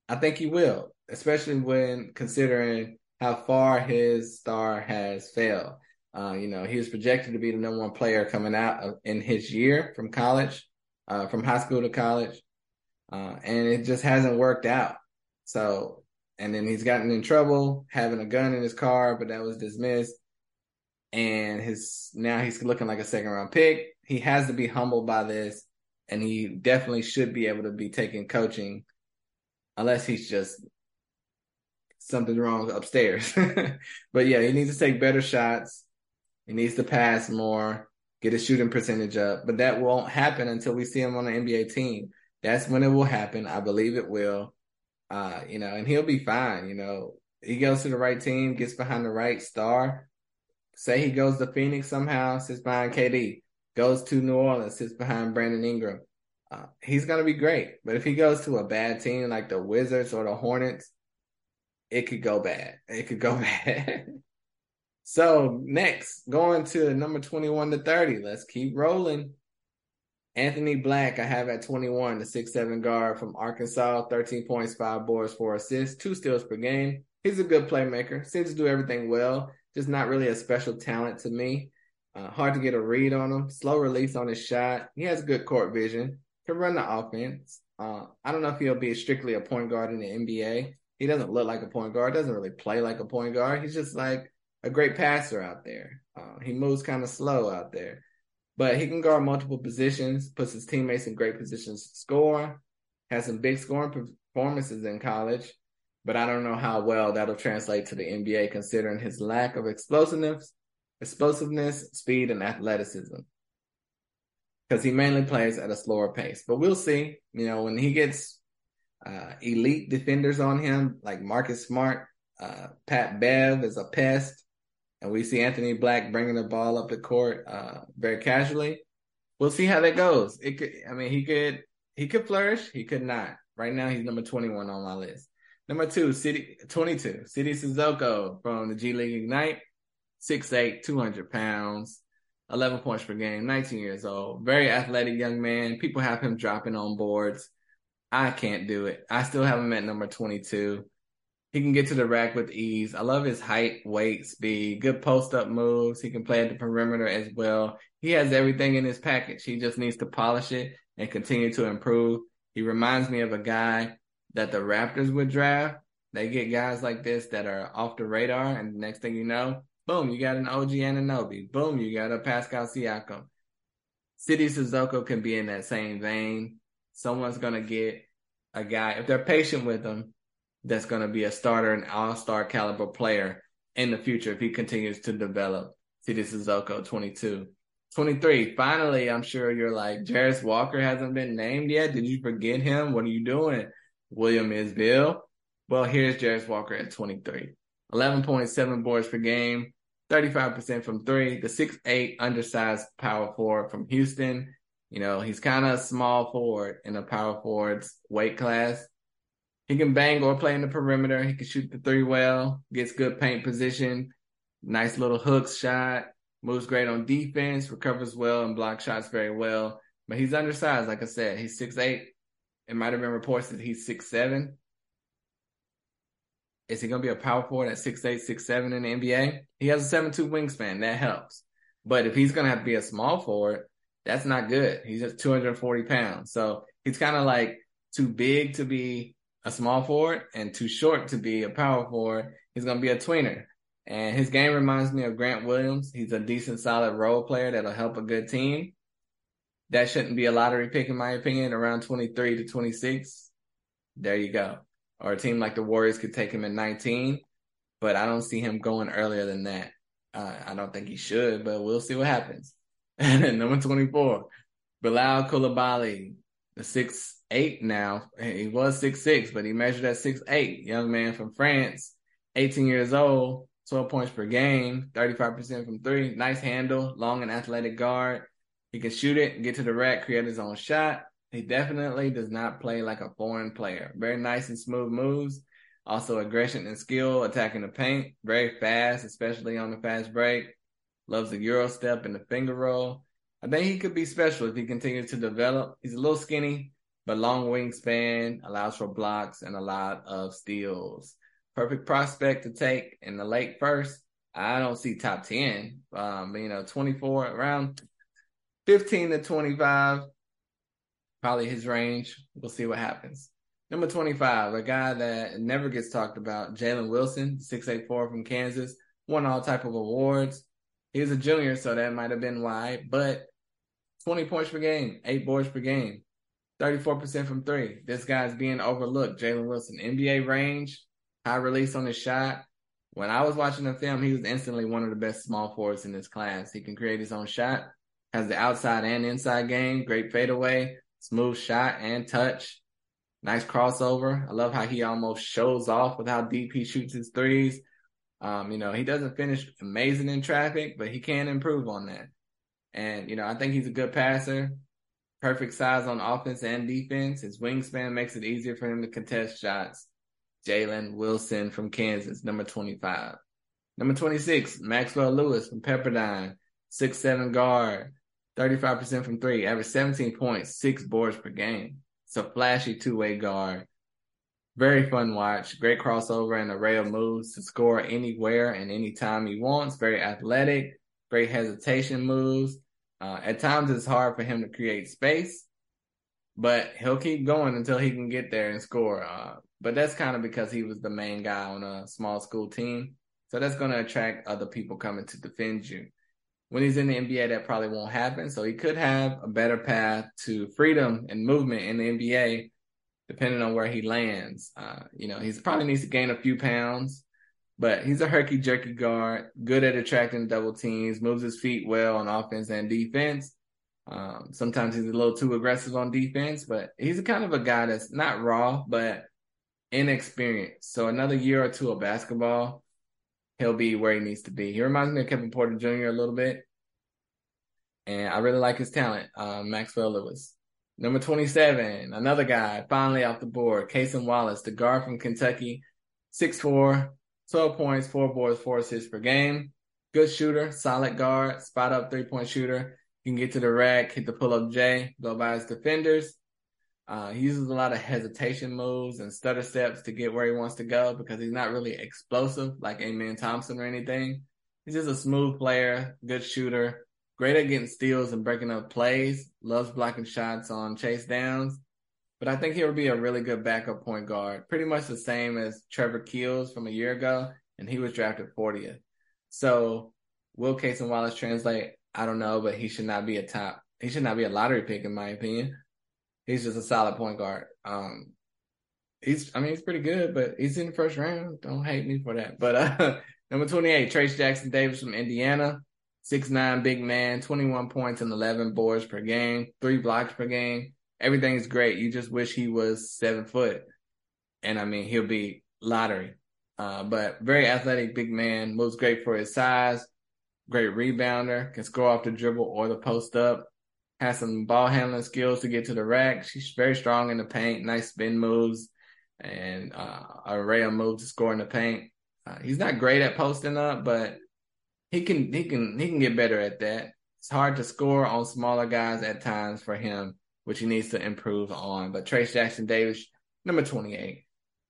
S1: I think he will, especially when considering how far his star has failed. Uh, you know, he was projected to be the number one player coming out of, in his year from college, uh, from high school to college, uh, and it just hasn't worked out. So, and then he's gotten in trouble having a gun in his car, but that was dismissed. And his now he's looking like a second round pick. He has to be humbled by this, and he definitely should be able to be taking coaching, unless he's just something wrong upstairs. but yeah, he needs to take better shots. He needs to pass more, get his shooting percentage up. But that won't happen until we see him on an NBA team. That's when it will happen. I believe it will. Uh, you know, and he'll be fine. You know, he goes to the right team, gets behind the right star. Say he goes to Phoenix somehow, sits behind KD, goes to New Orleans, sits behind Brandon Ingram. Uh, he's going to be great. But if he goes to a bad team like the Wizards or the Hornets, it could go bad. It could go bad. So next, going to number 21 to 30. Let's keep rolling. Anthony Black, I have at 21, the six seven guard from Arkansas, 13 points, five boards, four assists, two steals per game. He's a good playmaker, seems to do everything well, just not really a special talent to me. Uh, hard to get a read on him, slow release on his shot. He has good court vision, can run the offense. Uh, I don't know if he'll be strictly a point guard in the NBA. He doesn't look like a point guard, doesn't really play like a point guard. He's just like a great passer out there. Uh, he moves kind of slow out there but he can guard multiple positions, puts his teammates in great positions to score, has some big scoring performances in college, but I don't know how well that'll translate to the NBA considering his lack of explosiveness, explosiveness, speed, and athleticism. Because he mainly plays at a slower pace. But we'll see. You know, when he gets uh, elite defenders on him, like Marcus Smart, uh, Pat Bev is a pest and we see Anthony Black bringing the ball up the court uh, very casually. We'll see how that goes. It could, I mean, he could, he could flourish. He could not. Right now, he's number 21 on my list. Number two, City 22, Sidy Cissoko from the G League Ignite, 6'8", 200 pounds, 11 points per game, 19 years old. Very athletic young man. People have him dropping on boards. I can't do it. I still have him at number 22. He can get to the rack with ease. I love his height, weight, speed, good post up moves. He can play at the perimeter as well. He has everything in his package. He just needs to polish it and continue to improve. He reminds me of a guy that the Raptors would draft. They get guys like this that are off the radar, and the next thing you know, boom, you got an OG Anunoby. Boom, you got a Pascal Siakam. Sidy Cissoko can be in that same vein. Someone's gonna get a guy if they're patient with him that's going to be a starter and all star caliber player in the future if he continues to develop. Sidy Cissoko, 22. 23. Finally, I'm sure you're like, Jarace Walker hasn't been named yet. Did you forget him? What are you doing? William Isbell. Well, here's Jarace Walker at 23. 11.7 boards per game, 35% from three. The 6'8 undersized power forward from Houston. You know, he's kind of a small forward in a power forward's weight class. He can bang or play in the perimeter. He can shoot the three well, gets good paint position, nice little hooks shot, moves great on defense, recovers well and blocks shots very well. But he's undersized, like I said. He's six eight. It might have been reports that he's six seven. Is he gonna be a power forward at six eight, six seven in the NBA? He has a seven two wingspan. That helps. But if he's gonna have to be a small forward, that's not good. He's just 240 pounds. So he's kind of like too big to be a small forward and too short to be a power forward. He's going to be a tweener. And his game reminds me of Grant Williams. He's a decent, solid role player that'll help a good team. That shouldn't be a lottery pick, in my opinion, around 23 to 26. There you go. Or a team like the Warriors could take him in 19, but I don't see him going earlier than that. Uh, I don't think he should, but we'll see what happens. And then number 24, Bilal Coulibaly, the six eight now. He was six six, but he measured at six eight. Young man from France, 18 years old, 12 points per game, 35% from three. Nice handle, long and athletic guard. He can shoot it, get to the rack, create his own shot. He definitely does not play like a foreign player. Very nice and smooth moves. Also aggression and skill, attacking the paint. Very fast, especially on the fast break. Loves the Euro step and the finger roll. I think he could be special if he continues to develop. He's a little skinny, but long wingspan allows for blocks and a lot of steals. Perfect prospect to take in the late first. I don't see top 10. Um, you know, 24 around 15 to 25, probably his range. We'll see what happens. Number 25, a guy that never gets talked about, Jalen Wilson, 6'8'4 from Kansas, won all type of awards. He was a junior, so that might have been why, but 20 points per game, eight boards per game. 34% from three. This guy's being overlooked. Jalen Wilson, NBA range, high release on his shot. When I was watching the film, he was instantly one of the best small forwards in this class. He can create his own shot, has the outside and inside game, great fadeaway, smooth shot and touch, nice crossover. I love how he almost shows off with how deep he shoots his threes. Um, you know, he doesn't finish amazing in traffic, but he can improve on that. And, you know, I think he's a good passer perfect size on offense and defense. His wingspan makes it easier for him to contest shots. Jalen Wilson from Kansas, number 25. Number 26, Maxwell Lewis from Pepperdine, six seven guard. 35% from three, average 17 points, six boards per game. It's a flashy two way guard. Very fun watch. Great crossover and array of moves to score anywhere and anytime he wants. Very athletic. Great hesitation moves. Uh, at times it's hard for him to create space, but he'll keep going until he can get there and score. Uh, but that's kind of because he was the main guy on a small school team. So that's going to attract other people coming to defend you. When he's in the NBA, that probably won't happen. So he could have a better path to freedom and movement in the NBA, depending on where he lands. Uh, you know, he's probably needs to gain a few pounds, but he's a herky jerky guard, good at attracting double teams, moves his feet well on offense and defense. Um, sometimes he's a little too aggressive on defense, but he's a kind of a guy that's not raw, but inexperienced. So another year or two of basketball, he'll be where he needs to be. He reminds me of Kevin Porter Jr. a little bit. And I really like his talent, uh, Maxwell Lewis. Number 27, another guy finally off the board, Cason Wallace, the guard from Kentucky, 6'4, 12 points, four boards, four assists per game. Good shooter, solid guard, spot up three point shooter. Can get to the rack, hit the pull up J, go by his defenders. Uh, he uses a lot of hesitation moves and stutter steps to get where he wants to go because he's not really explosive like Amen Thompson or anything. He's just a smooth player, good shooter, great at getting steals and breaking up plays, loves blocking shots on chase downs. But I think he'll be a really good backup point guard, pretty much the same as Trevor Keels from a year ago, and he was drafted 40th. So will Cason Wallace translate? I don't know, but he should not be a top. He should not be a lottery pick in my opinion he's just a solid point guard. Um, he's, I mean, he's pretty good, but he's in the first round. Don't hate me for that. But uh, number 28, Trayce Jackson Davis from Indiana, six nine big man, 21 points and 11 boards per game, three blocks per game. Everything's great. You just wish he was seven foot. And I mean, he'll be lottery. Uh, but very athletic, big man, moves great for his size, great rebounder, can score off the dribble or the post up has some ball handling skills to get to the rack. She's very strong in the paint, nice spin moves, and uh, array of moves to score in the paint. Uh, he's not great at posting up, but he can he can he can get better at that. It's hard to score on smaller guys at times for him, which he needs to improve on. But Trayce Jackson Davis, number twenty eight.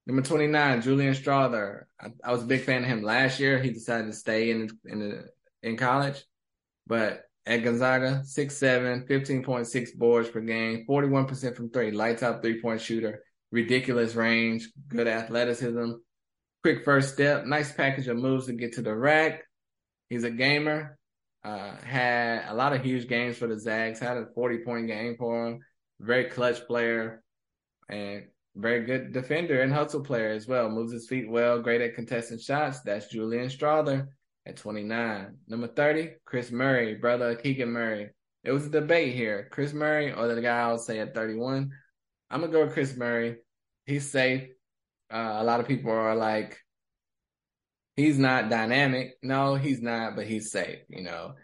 S1: Number 29, Julian Strawther. I, I, was a big fan of him last year. He decided to stay in in the, in college, but at Gonzaga, 6'7, 15.6 boards per game, 41% from three, lights out three point shooter, ridiculous range, good athleticism, quick first step, nice package of moves to get to the rack. He's a gamer, uh, had a lot of huge games for the Zags, had a 40 point game for him, very clutch player, and very good defender and hustle player as well. Moves his feet well, great at contesting shots. That's Julian Strawther at 29. Number 30, Kris Murray, brother of Keegan Murray. It was a debate here. Kris Murray or the guy I would say at 31. I'm gonna go with Kris Murray. He's safe. Uh, a lot of people are like, he's not dynamic. No, he's not, but he's safe, you know.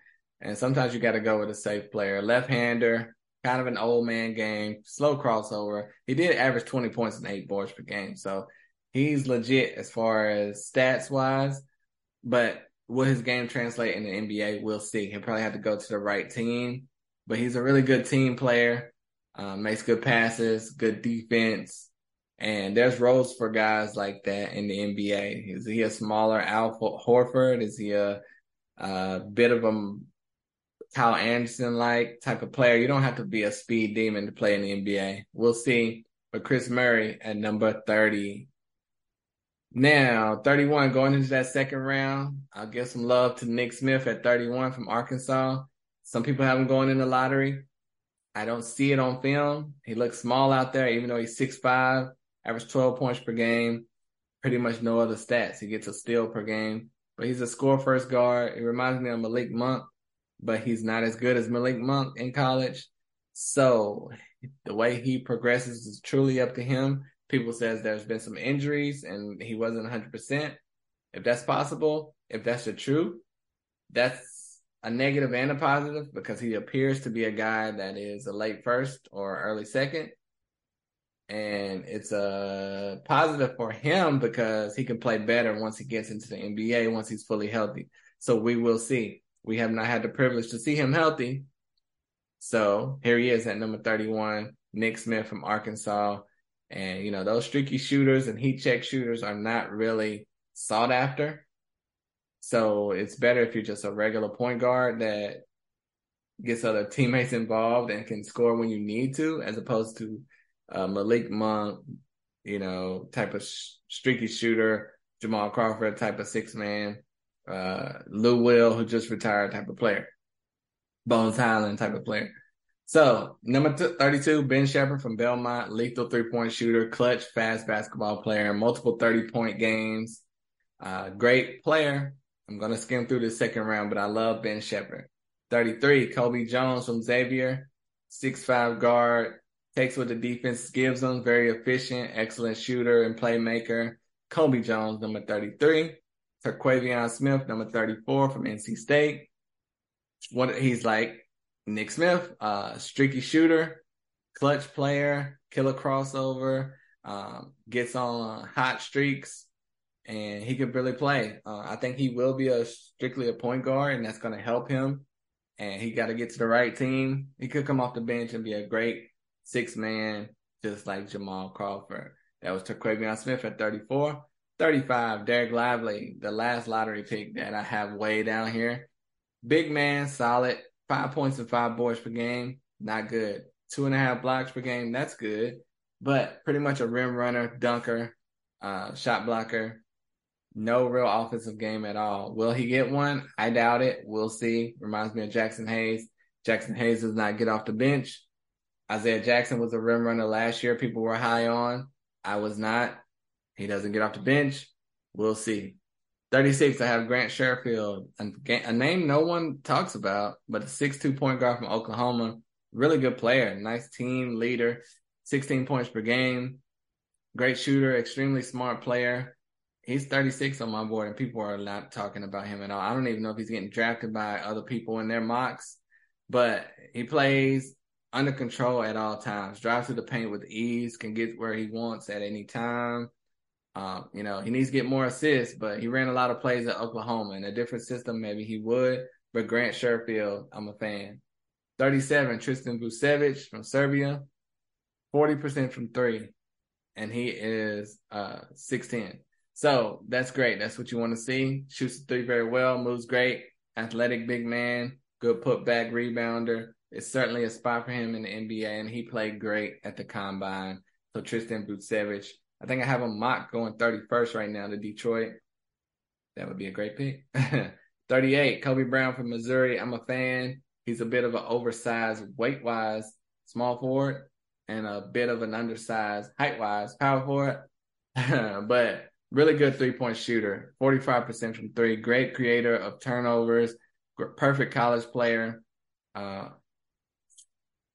S1: And sometimes you got to go with a safe player. Left hander, kind of an old man game, slow crossover. He did average 20 points and eight boards per game. So he's legit as far as stats wise. But will his game translate in the NBA? We'll see. He'll probably have to go to the right team, but he's a really good team player. Um, makes good passes, good defense, and there's roles for guys like that in the NBA. Is he a smaller Al Horford? Is he a, a bit of a Kyle Anderson like type of player? You don't have to be a speed demon to play in the NBA. We'll see. But Kris Murray at number 30 now, 31 going into that second round. I'll give some love to Nick Smith at 31 from Arkansas. Some people have him going in the lottery. I don't see it on film. He looks small out there, even though he's 6'5, average 12 points per game, pretty much no other stats. He gets a steal per game, but he's a score first guard. It reminds me of Malik Monk, but he's not as good as Malik Monk in college. So the way he progresses is truly up to him people says there's been some injuries and he wasn't 100%. If that's possible, if that's the truth, that's a negative and a positive because he appears to be a guy that is a late first or early second. And it's a positive for him because he can play better once he gets into the NBA, once he's fully healthy. So we will see. We have not had the privilege to see him healthy, So here he is at number 31, Nick Smith from Arkansas. And, you know, those streaky shooters and heat check shooters are not really sought after. So it's better if you're just a regular point guard that gets other teammates involved and can score when you need to, as opposed to uh, Malik Monk, you know, type of streaky shooter, Jamal Crawford type of six man, uh, Lou Will, who just retired type of player, Bones Hyland type of player. So number 32, Ben Sheppard from Belmont, lethal three point shooter, clutch, fast basketball player, multiple 30 point games. Uh, great player. I'm going to skim through the second round, but I love Ben Sheppard. 33, Colby Jones from Xavier, six five guard, takes what the defense gives him, very efficient, excellent shooter and playmaker. Colby Jones, number 33. Terquavion Smith, number 34 from NC State. What he's like Nick Smith, uh, streaky shooter, clutch player, killer crossover, um, gets on hot streaks, and he can really play. Uh, I think he will be a strictly a point guard, and that's going to help him. And he got to get to the right team. He could come off the bench and be a great six man, just like Jamal Crawford. That was Terquavion Smith at 34. 35, Dereck Lively, the last lottery pick that I have way down here. Big man, solid. Five points and five boards per game. Not good. Two and a half blocks per game. That's good. But pretty much a rim runner, dunker, uh, shot blocker. No real offensive game at all. Will he get one? I doubt it. We'll see. Reminds me of Jaxson Hayes. Jaxson Hayes does not get off the bench. Isaiah Jackson was a rim runner last year. People were high on. I was not. He doesn't get off the bench. We'll see. 36, I have Grant Sherfield, a, name no one talks about, but a 6'2 point guard from Oklahoma. Really good player, nice team leader, 16 points per game, great shooter, extremely smart player. He's 36 on my board, and people are not talking about him at all. I don't even know if he's getting drafted by other people in their mocks, but he plays under control at all times, drives to the paint with ease, can get where he wants at any time um, you know, he needs to get more assists, but he ran a lot of plays at Oklahoma. In a different system, maybe he would. But Grant Sherfield, I'm a fan. 37, Tristan Vukcevic from Serbia, 40% from three, and he is uh 6'10. So that's great. That's what you want to see. Shoots the three very well, moves great, athletic big man, good putback rebounder. It's certainly a spot for him in the NBA, and he played great at the combine. So Tristan Vukcevic, I think I have a mock going 31st right now to Detroit. That would be a great pick. 38, Kobe Brown from Missouri. I'm a fan. He's a bit of an oversized weight wise small forward and a bit of an undersized height wise power forward. but really good three point shooter, 45% from three, great creator of turnovers, perfect college player. Uh,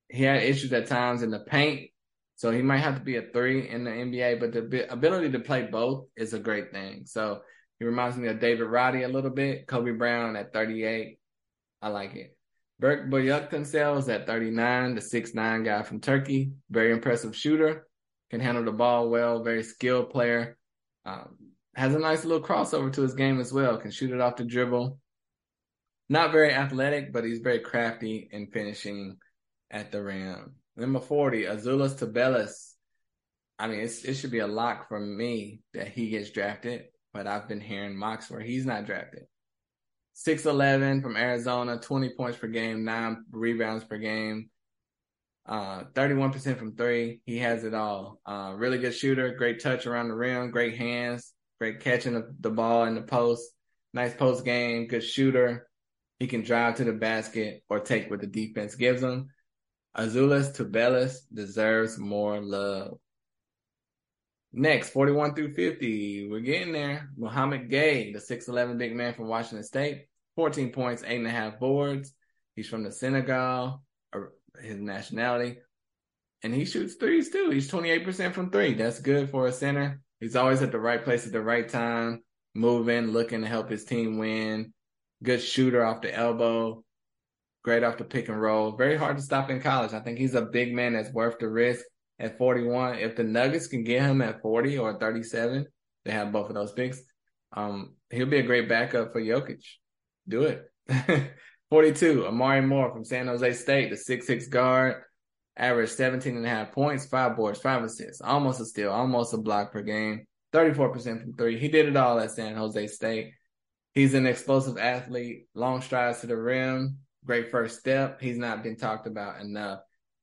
S1: he had issues at times in the paint, so he might have to be a three in the NBA, but the ability to play both is a great thing. So he reminds me of David Roddy a little bit. Kobe Brown at 38. I like it. Berk Buyuktuncel at 39, the six nine guy from Turkey. Very impressive shooter. Can handle the ball well. Very skilled player. Um, has a nice little crossover to his game as well. Can shoot it off the dribble. Not very athletic, but he's very crafty in finishing at the rim. Number 40, Azuolas Tubelis. I mean, it should be a lock for me that he gets drafted, but I've been hearing mocks where he's not drafted. 6'11 from Arizona, 20 points per game, nine rebounds per game, uh, 31% from three. He has it all. Uh, really good shooter, great touch around the rim, great hands, great catching the, the ball in the post, nice post game, good shooter. He can drive to the basket or take what the defense gives him. Azuolas Tubelis deserves more love. Next, 41 through 50. We're getting there. Mouhamed Gueye, the 6'11 big man from Washington State. 14 points, eight and a half boards. He's from the Senegal, his nationality. And he shoots threes too. He's 28% from three. That's good for a center. He's always at the right place at the right time, moving, looking to help his team win. Good shooter off the elbow great off the pick and roll. Very hard to stop in college. I think he's a big man that's worth the risk at 41. If the Nuggets can get him at 40 or 37, they have both of those picks. Um, he'll be a great backup for Jokic. Do it. 42, Omari Moore from San Jose State, the six-six guard, averaged 17 and a half points, five boards, five assists, almost a steal, almost a block per game, 34% from three. He did it all at San Jose State. He's an explosive athlete, long strides to the rim, great first step. He's not been talked about enough.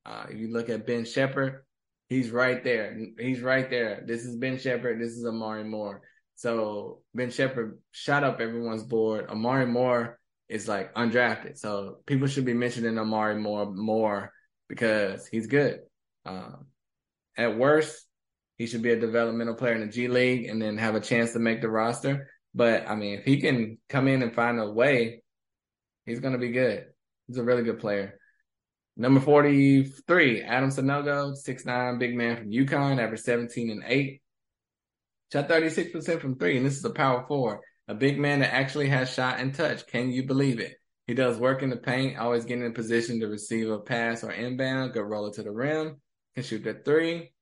S1: Uh, if you look at Ben Sheppard, he's right there. He's right there. This is Ben Sheppard. This is Omari Moore. So Ben Sheppard shot up everyone's board. Omari Moore is like undrafted. So people should be mentioning Omari Moore more because he's good. Um, at worst, he should be a developmental player in the G League and then have a chance to make the roster. But I mean, if he can come in and find a way, he's going to be good. He's a really good player. Number 43, Adama Sanogo, 6'9, big man from UConn, average 17 and 8. Shot 36% from three, and this is a power forward. A big man that actually has shot and touch. Can you believe it? He does work in the paint, always getting in position to receive a pass or inbound, good roller to the rim, can shoot the three,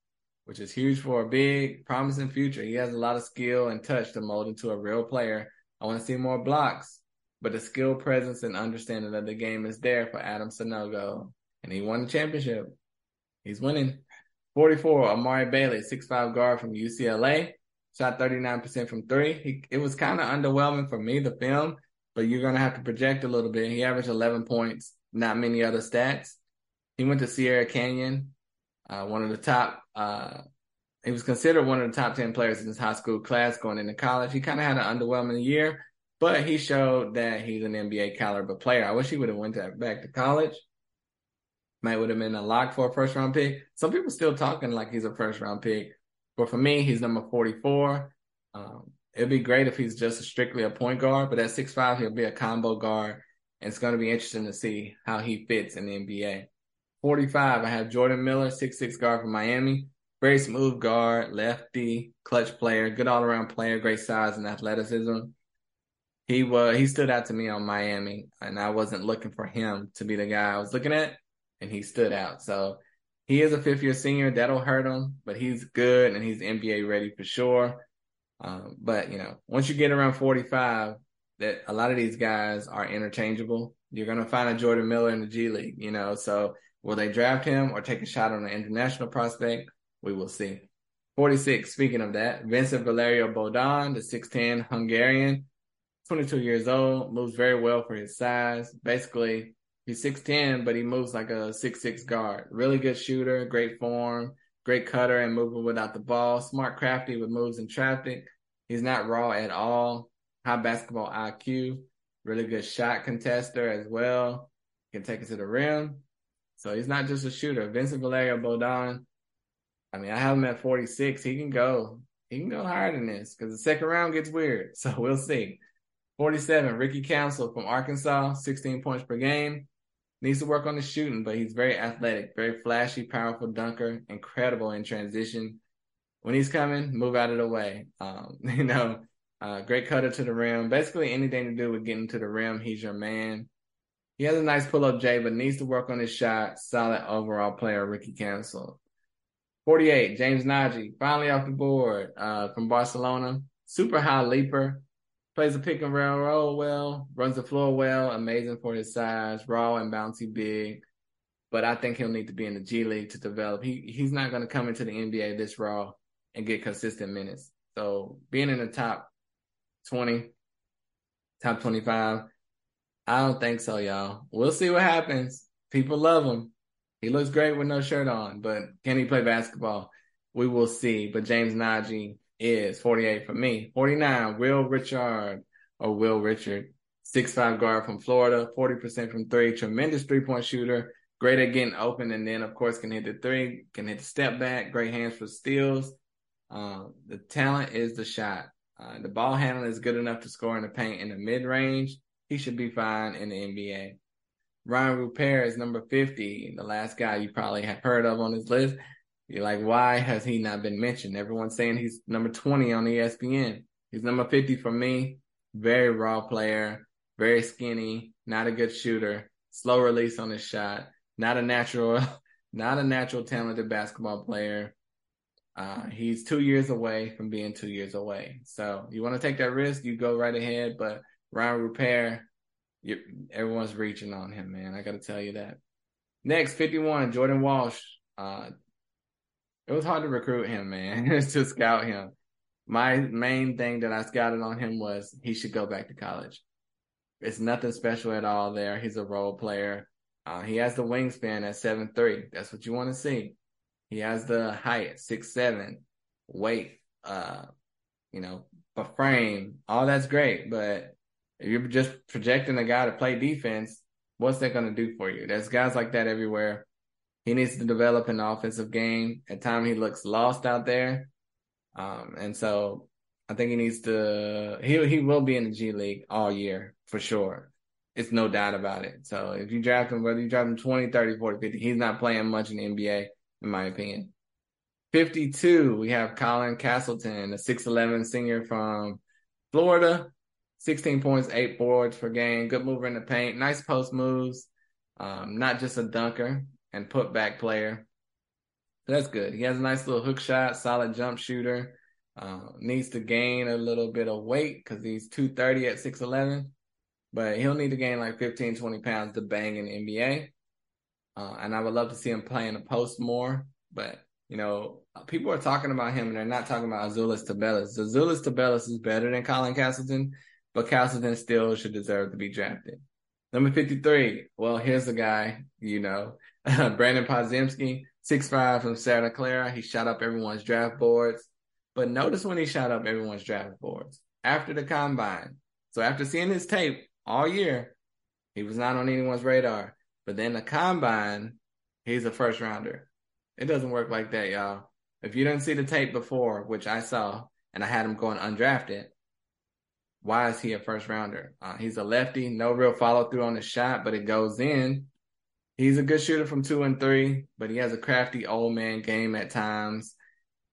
S1: which is huge for a big, promising future. He has a lot of skill and touch to mold into a real player. I want to see more blocks, but the skill, presence, and understanding of the game is there for Adam Sanogo. And he won the championship. He's winning. 44, Amari Bailey, 6'5 guard from UCLA shot 39% from three. He, it was kind of underwhelming for me, the film, but you're going to have to project a little bit. He averaged 11 points, not many other stats. He went to Sierra Canyon, uh, one of the top, uh, he was considered one of the top 10 players in his high school class going into college. He kind of had an underwhelming year, but he showed that he's an NBA caliber player. I wish he would have went to, back to college. Might would have been a lock for a first round pick. Some people still talking like he's a first round pick. But for me, he's number 44. Um, it'd be great if he's just strictly a point guard, but at six five, he'll be a combo guard. And it's going to be interesting to see how he fits in the NBA. 45, I have Jordan Miller, six six guard from Miami. Very smooth guard, lefty, clutch player, good all around player, great size and athleticism. He was he stood out to me on Miami, and I wasn't looking for him to be the guy I was looking at, and he stood out. So he is a fifth year senior. That'll hurt him, but he's good and he's NBA ready for sure. Um, but you know, once you get around 45, that a lot of these guys are interchangeable. You're to find a Jordan Miller in the G League, you know, so will they draft him or take a shot on an international prospect? We will see. 46, speaking of that, Vincent Valerio Bodon, the 6'10 Hungarian, 22 years old, moves very well for his size. Basically, He's 6'10, but he moves like a 6'6 guard. Really good shooter, great form, great cutter and moving without the ball. Smart, crafty with moves in traffic. He's not raw at all. High basketball IQ. Really good shot contester as well. Can take it to the rim. So he's not just a shooter. Vincent Valerio Bodon. I mean, I have him at 46. He can go. He can go higher than this because the second round gets weird. So we'll see. 47, Ricky Council from Arkansas, 16 points per game. Needs to work on the shooting, but he's very athletic, very flashy, powerful dunker, incredible in transition. When he's coming, move out of the way. Um, you know, uh, great cutter to the rim. Basically, anything to do with getting to the rim, he's your man. He has a nice pull up J, but needs to work on his shot. Solid overall player, Ricky Council. 48, James Nnaji, finally off the board uh, from Barcelona. Super high leaper plays the pick and roll role well, runs the floor well, amazing for his size, raw and bouncy big. But I think he'll need to be in the G League to develop. He he's not going to come into the NBA this raw and get consistent minutes. So being in the top twenty, top twenty five, I don't think so, y'all. We'll see what happens. People love him. He looks great with no shirt on, but can he play basketball? We will see. But James Nnaji, is 48 for me. 49, Will Richard or Will Richard, six five guard from Florida, 40% from three, tremendous three point shooter, great at getting open, and then of course can hit the three, can hit the step back, great hands for steals. Um, the talent is the shot. Uh, the ball handling is good enough to score in the paint in the mid range. He should be fine in the NBA. Rayan Rupert is number 50, the last guy you probably have heard of on this list. You're like, why has he not been mentioned? Everyone's saying he's number 20 on ESPN. He's number 50 for me. Very raw player, very skinny, not a good shooter, slow release on his shot, not a natural, not a natural talented basketball player. Uh, he's two years away from being two years away. So you want to take that risk, you go right ahead. But Rupert, you, everyone's reaching on him, man. I got to tell you that. Next, 51, Jordan Walsh. Uh, it was hard to recruit him, man, to scout him. My main thing that I scouted on him was he should go back to college. It's nothing special at all there. He's a role player. Uh, he has the wingspan at seven three. That's what you want to see. He has the height six seven, weight, uh, you know, a frame. All that's great, but if you're just projecting a guy to play defense, what's that going to do for you? There's guys like that everywhere. He needs to develop an offensive game. At times he looks lost out there. Um, and so I think he needs to, he, he will be in the G League all year for sure. It's no doubt about it. So if you draft him, whether you draft him 20, 30, 40, 50, he's not playing much in the NBA, in my opinion. 52, we have Colin Castleton, a 6'11 senior from Florida. 16 points, eight boards per game. Good mover in the paint. Nice post moves. Um, not just a dunker and put back player. That's good. He has a nice little hook shot, solid jump shooter. Uh, needs to gain a little bit of weight because he's 230 at 6'11. But he'll need to gain like 15, 20 pounds to bang in NBA. Uh, and I would love to see him playing the post more. But, you know, people are talking about him and they're not talking about Azuolas Tubelis. Azuolas Tubelis is better than Colin Castleton but Castleton still should deserve to be drafted. Number 53. Well, here's the guy, you know, Brandon Podziemski, 6'5 from Santa Clara. He shot up everyone's draft boards. But notice when he shot up everyone's draft boards after the combine. So after seeing his tape all year, he was not on anyone's radar. But then the combine, he's a first rounder. It doesn't work like that, y'all. If you didn't see the tape before, which I saw, and I had him going undrafted, why is he a first rounder? Uh, he's a lefty, no real follow through on the shot, but it goes in. He's a good shooter from two and three, but he has a crafty old man game at times.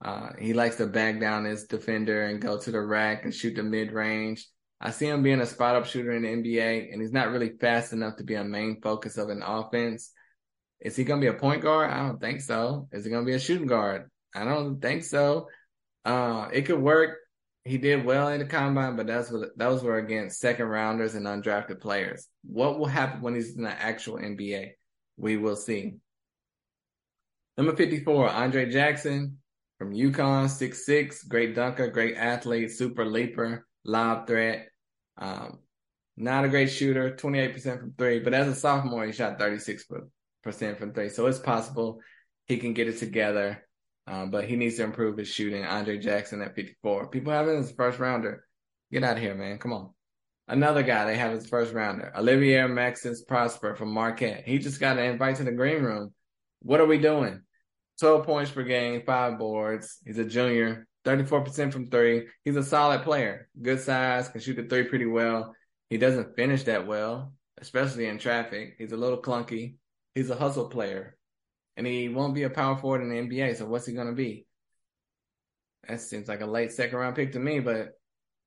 S1: Uh, he likes to back down his defender and go to the rack and shoot the mid range. I see him being a spot up shooter in the NBA, and he's not really fast enough to be a main focus of an offense. Is he going to be a point guard? I don't think so. Is he going to be a shooting guard? I don't think so. Uh, it could work he did well in the combine, but that's what those were against second rounders and undrafted players. What will happen when he's in the actual NBA? We will see. Number 54, Andre Jackson from UConn, 6'6, great dunker, great athlete, super leaper, lob threat. Um, not a great shooter, 28% from three, but as a sophomore, he shot 36% from three. So it's possible he can get it together um, but he needs to improve his shooting. Andre Jackson at 54. People have him as first rounder. Get out of here, man. Come on. Another guy they have as first rounder, Olivier Maxence Prosper from Marquette. He just got an invite to the green room. What are we doing? 12 points per game, five boards. He's a junior, 34% from three. He's a solid player, good size, can shoot the three pretty well. He doesn't finish that well, especially in traffic. He's a little clunky. He's a hustle player and he won't be a power forward in the NBA. So what's he going to be? That seems like a late second round pick to me, but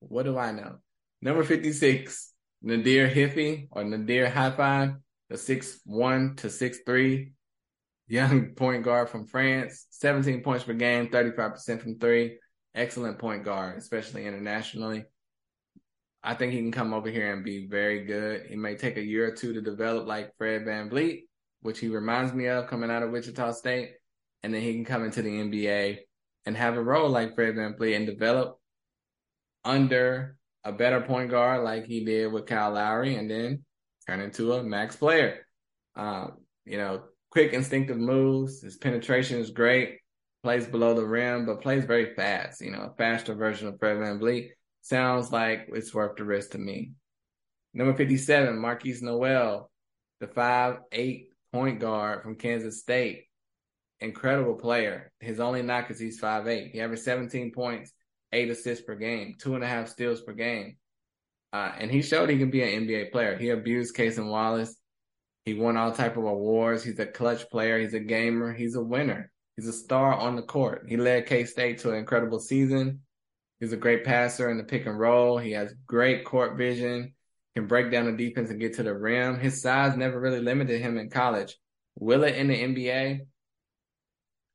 S1: what do I know? Number 56, Nadir Hifi or Nadir High Five, the six one to six three young point guard from France, 17 points per game, 35% from three. Excellent point guard, especially internationally. I think he can come over here and be very good. He may take a year or two to develop like Fred Van VanVleet, which he reminds me of coming out of Wichita State. And then he can come into the NBA and have a role like Fred Van VanVleet and develop under a better point guard like he did with Kyle Lowry and then turn into a max player. Um, you know, quick instinctive moves. His penetration is great. Plays below the rim, but plays very fast. You know, a faster version of Fred VanVleet. Sounds like it's worth the risk to me. Number 57, Markquis Nowell, the five eight point guard from Kansas State. Incredible player. His only knock is he's 5'8. He averaged 17 points, eight assists per game, two and a half steals per game. Uh, and he showed he can be an NBA player. He abused Cason Wallace. He won all type of awards. He's a clutch player. He's a gamer. He's a winner. He's a star on the court. He led K State to an incredible season. He's a great passer in the pick and roll. He has great court vision can break down the defense and get to the rim. His size never really limited him in college. Will it in the NBA?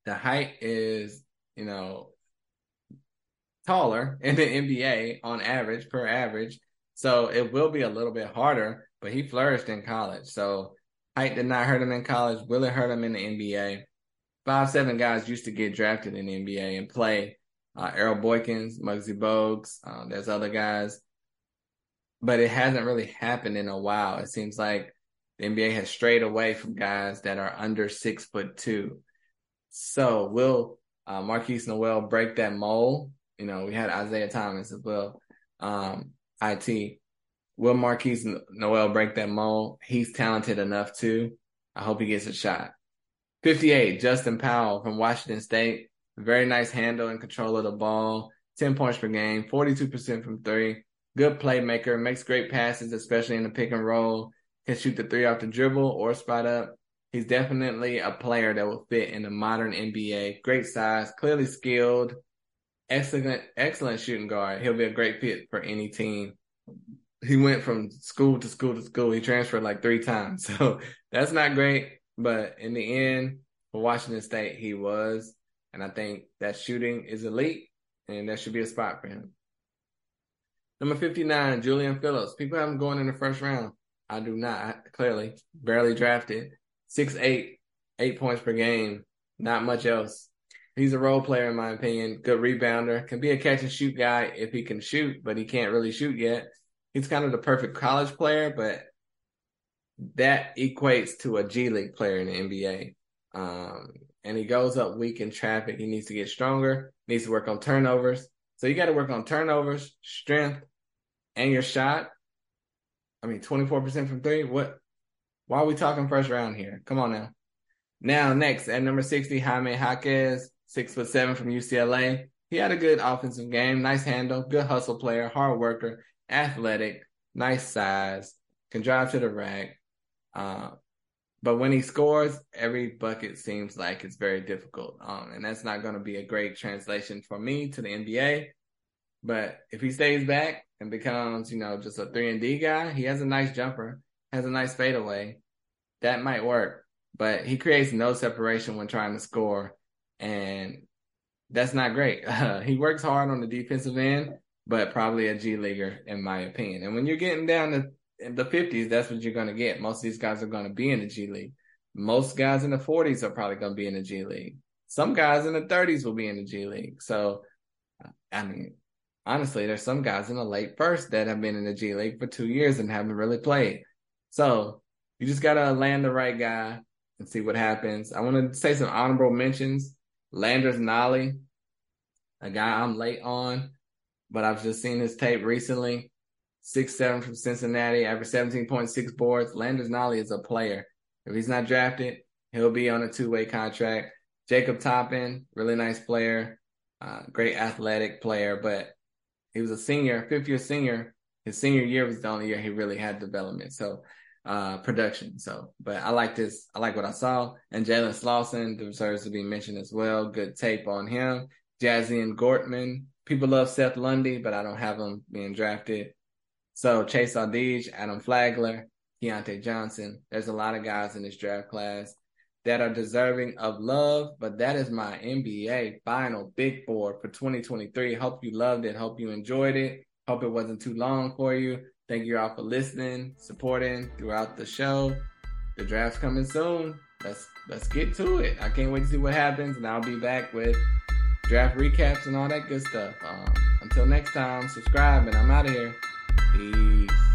S1: The height is, you know, taller in the NBA on average, per average. So it will be a little bit harder, but he flourished in college. So height did not hurt him in college. Will it hurt him in the NBA? Five seven guys used to get drafted in the NBA and play. Uh, Earl Boykins, Muggsy Bogues, uh, there's other guys, but it hasn't really happened in a while. It seems like the NBA has strayed away from guys that are under six foot two. So will uh, Markquis Nowell break that mold? You know, we had Isaiah Thomas as well. Um, it. Will Markquis Nowell break that mold? He's talented enough too. I hope he gets a shot. 58, Justin Powell from Washington State. Very nice handle and control of the ball. 10 points per game, 42% from three. Good playmaker, makes great passes, especially in the pick and roll. Can shoot the three off the dribble or spot up. He's definitely a player that will fit in the modern NBA. Great size, clearly skilled, excellent, excellent shooting guard. He'll be a great fit for any team he went from school to school to school. He transferred like three times. So that's not great. But in the end, for Washington State, he was. And I think that shooting is elite and that should be a spot for him. Number 59, Julian Phillips. People have him going in the first round. I do not, clearly. Barely drafted. Six eight, eight points per game. Not much else. He's a role player, in my opinion. Good rebounder. Can be a catch and shoot guy if he can shoot, but he can't really shoot yet he's kind of the perfect college player, but that equates to a G League player in the NBA. Um, and he goes up weak in traffic. He needs to get stronger, needs to work on turnovers. So you got to work on turnovers, strength, and your shot. I mean, 24% from three. What? Why are we talking first round here? Come on now. Now, next at number 60, Jaime Jaquez, six foot seven from UCLA. He had a good offensive game, nice handle, good hustle player, hard worker, athletic, nice size, can drive to the rack. Uh, but when he scores, every bucket seems like it's very difficult. Um, and that's not going to be a great translation for me to the NBA. But if he stays back and becomes, you know, just a three and D guy, he has a nice jumper, has a nice fadeaway. That might work. But he creates no separation when trying to score. And that's not great. Uh, he works hard on the defensive end, but probably a G leaguer in my opinion. And when you're getting down to the 50s, that's what you're going to get. Most of these guys are going to be in the G League. Most guys in the 40s are probably going to be in the G League. Some guys in the 30s will be in the G League. So, I mean, honestly, there's some guys in the late first that have been in the G League for two years and haven't really played. So, you just got to land the right guy and see what happens. I want to say some honorable mentions. Landers Nolley, a guy I'm late on but I've just seen his tape recently. Six seven from Cincinnati, average seventeen point six boards. Landers Nolley is a player. If he's not drafted, he'll be on a two way contract. Jacob Toppin, really nice player, uh, great athletic player, but he was a senior, fifth year senior. His senior year was the only year he really had development. So uh, production. So, but I like this. I like what I saw. And Jalen Slawson deserves to be mentioned as well. Good tape on him. Jazian Gortman, people love Seth Lundy, but I don't have him being drafted. So Chase Audige, Adam Flagler, Keyontae Johnson. There's a lot of guys in this draft class that are deserving of love, but that is my NBA final big board for 2023. Hope you loved it. Hope you enjoyed it. Hope it wasn't too long for you. Thank you all for listening, supporting throughout the show. The draft's coming soon. Let's let's get to it. I can't wait to see what happens, and I'll be back with draft recaps and all that good stuff. Um, until next time, subscribe and I'm out of here. Peace.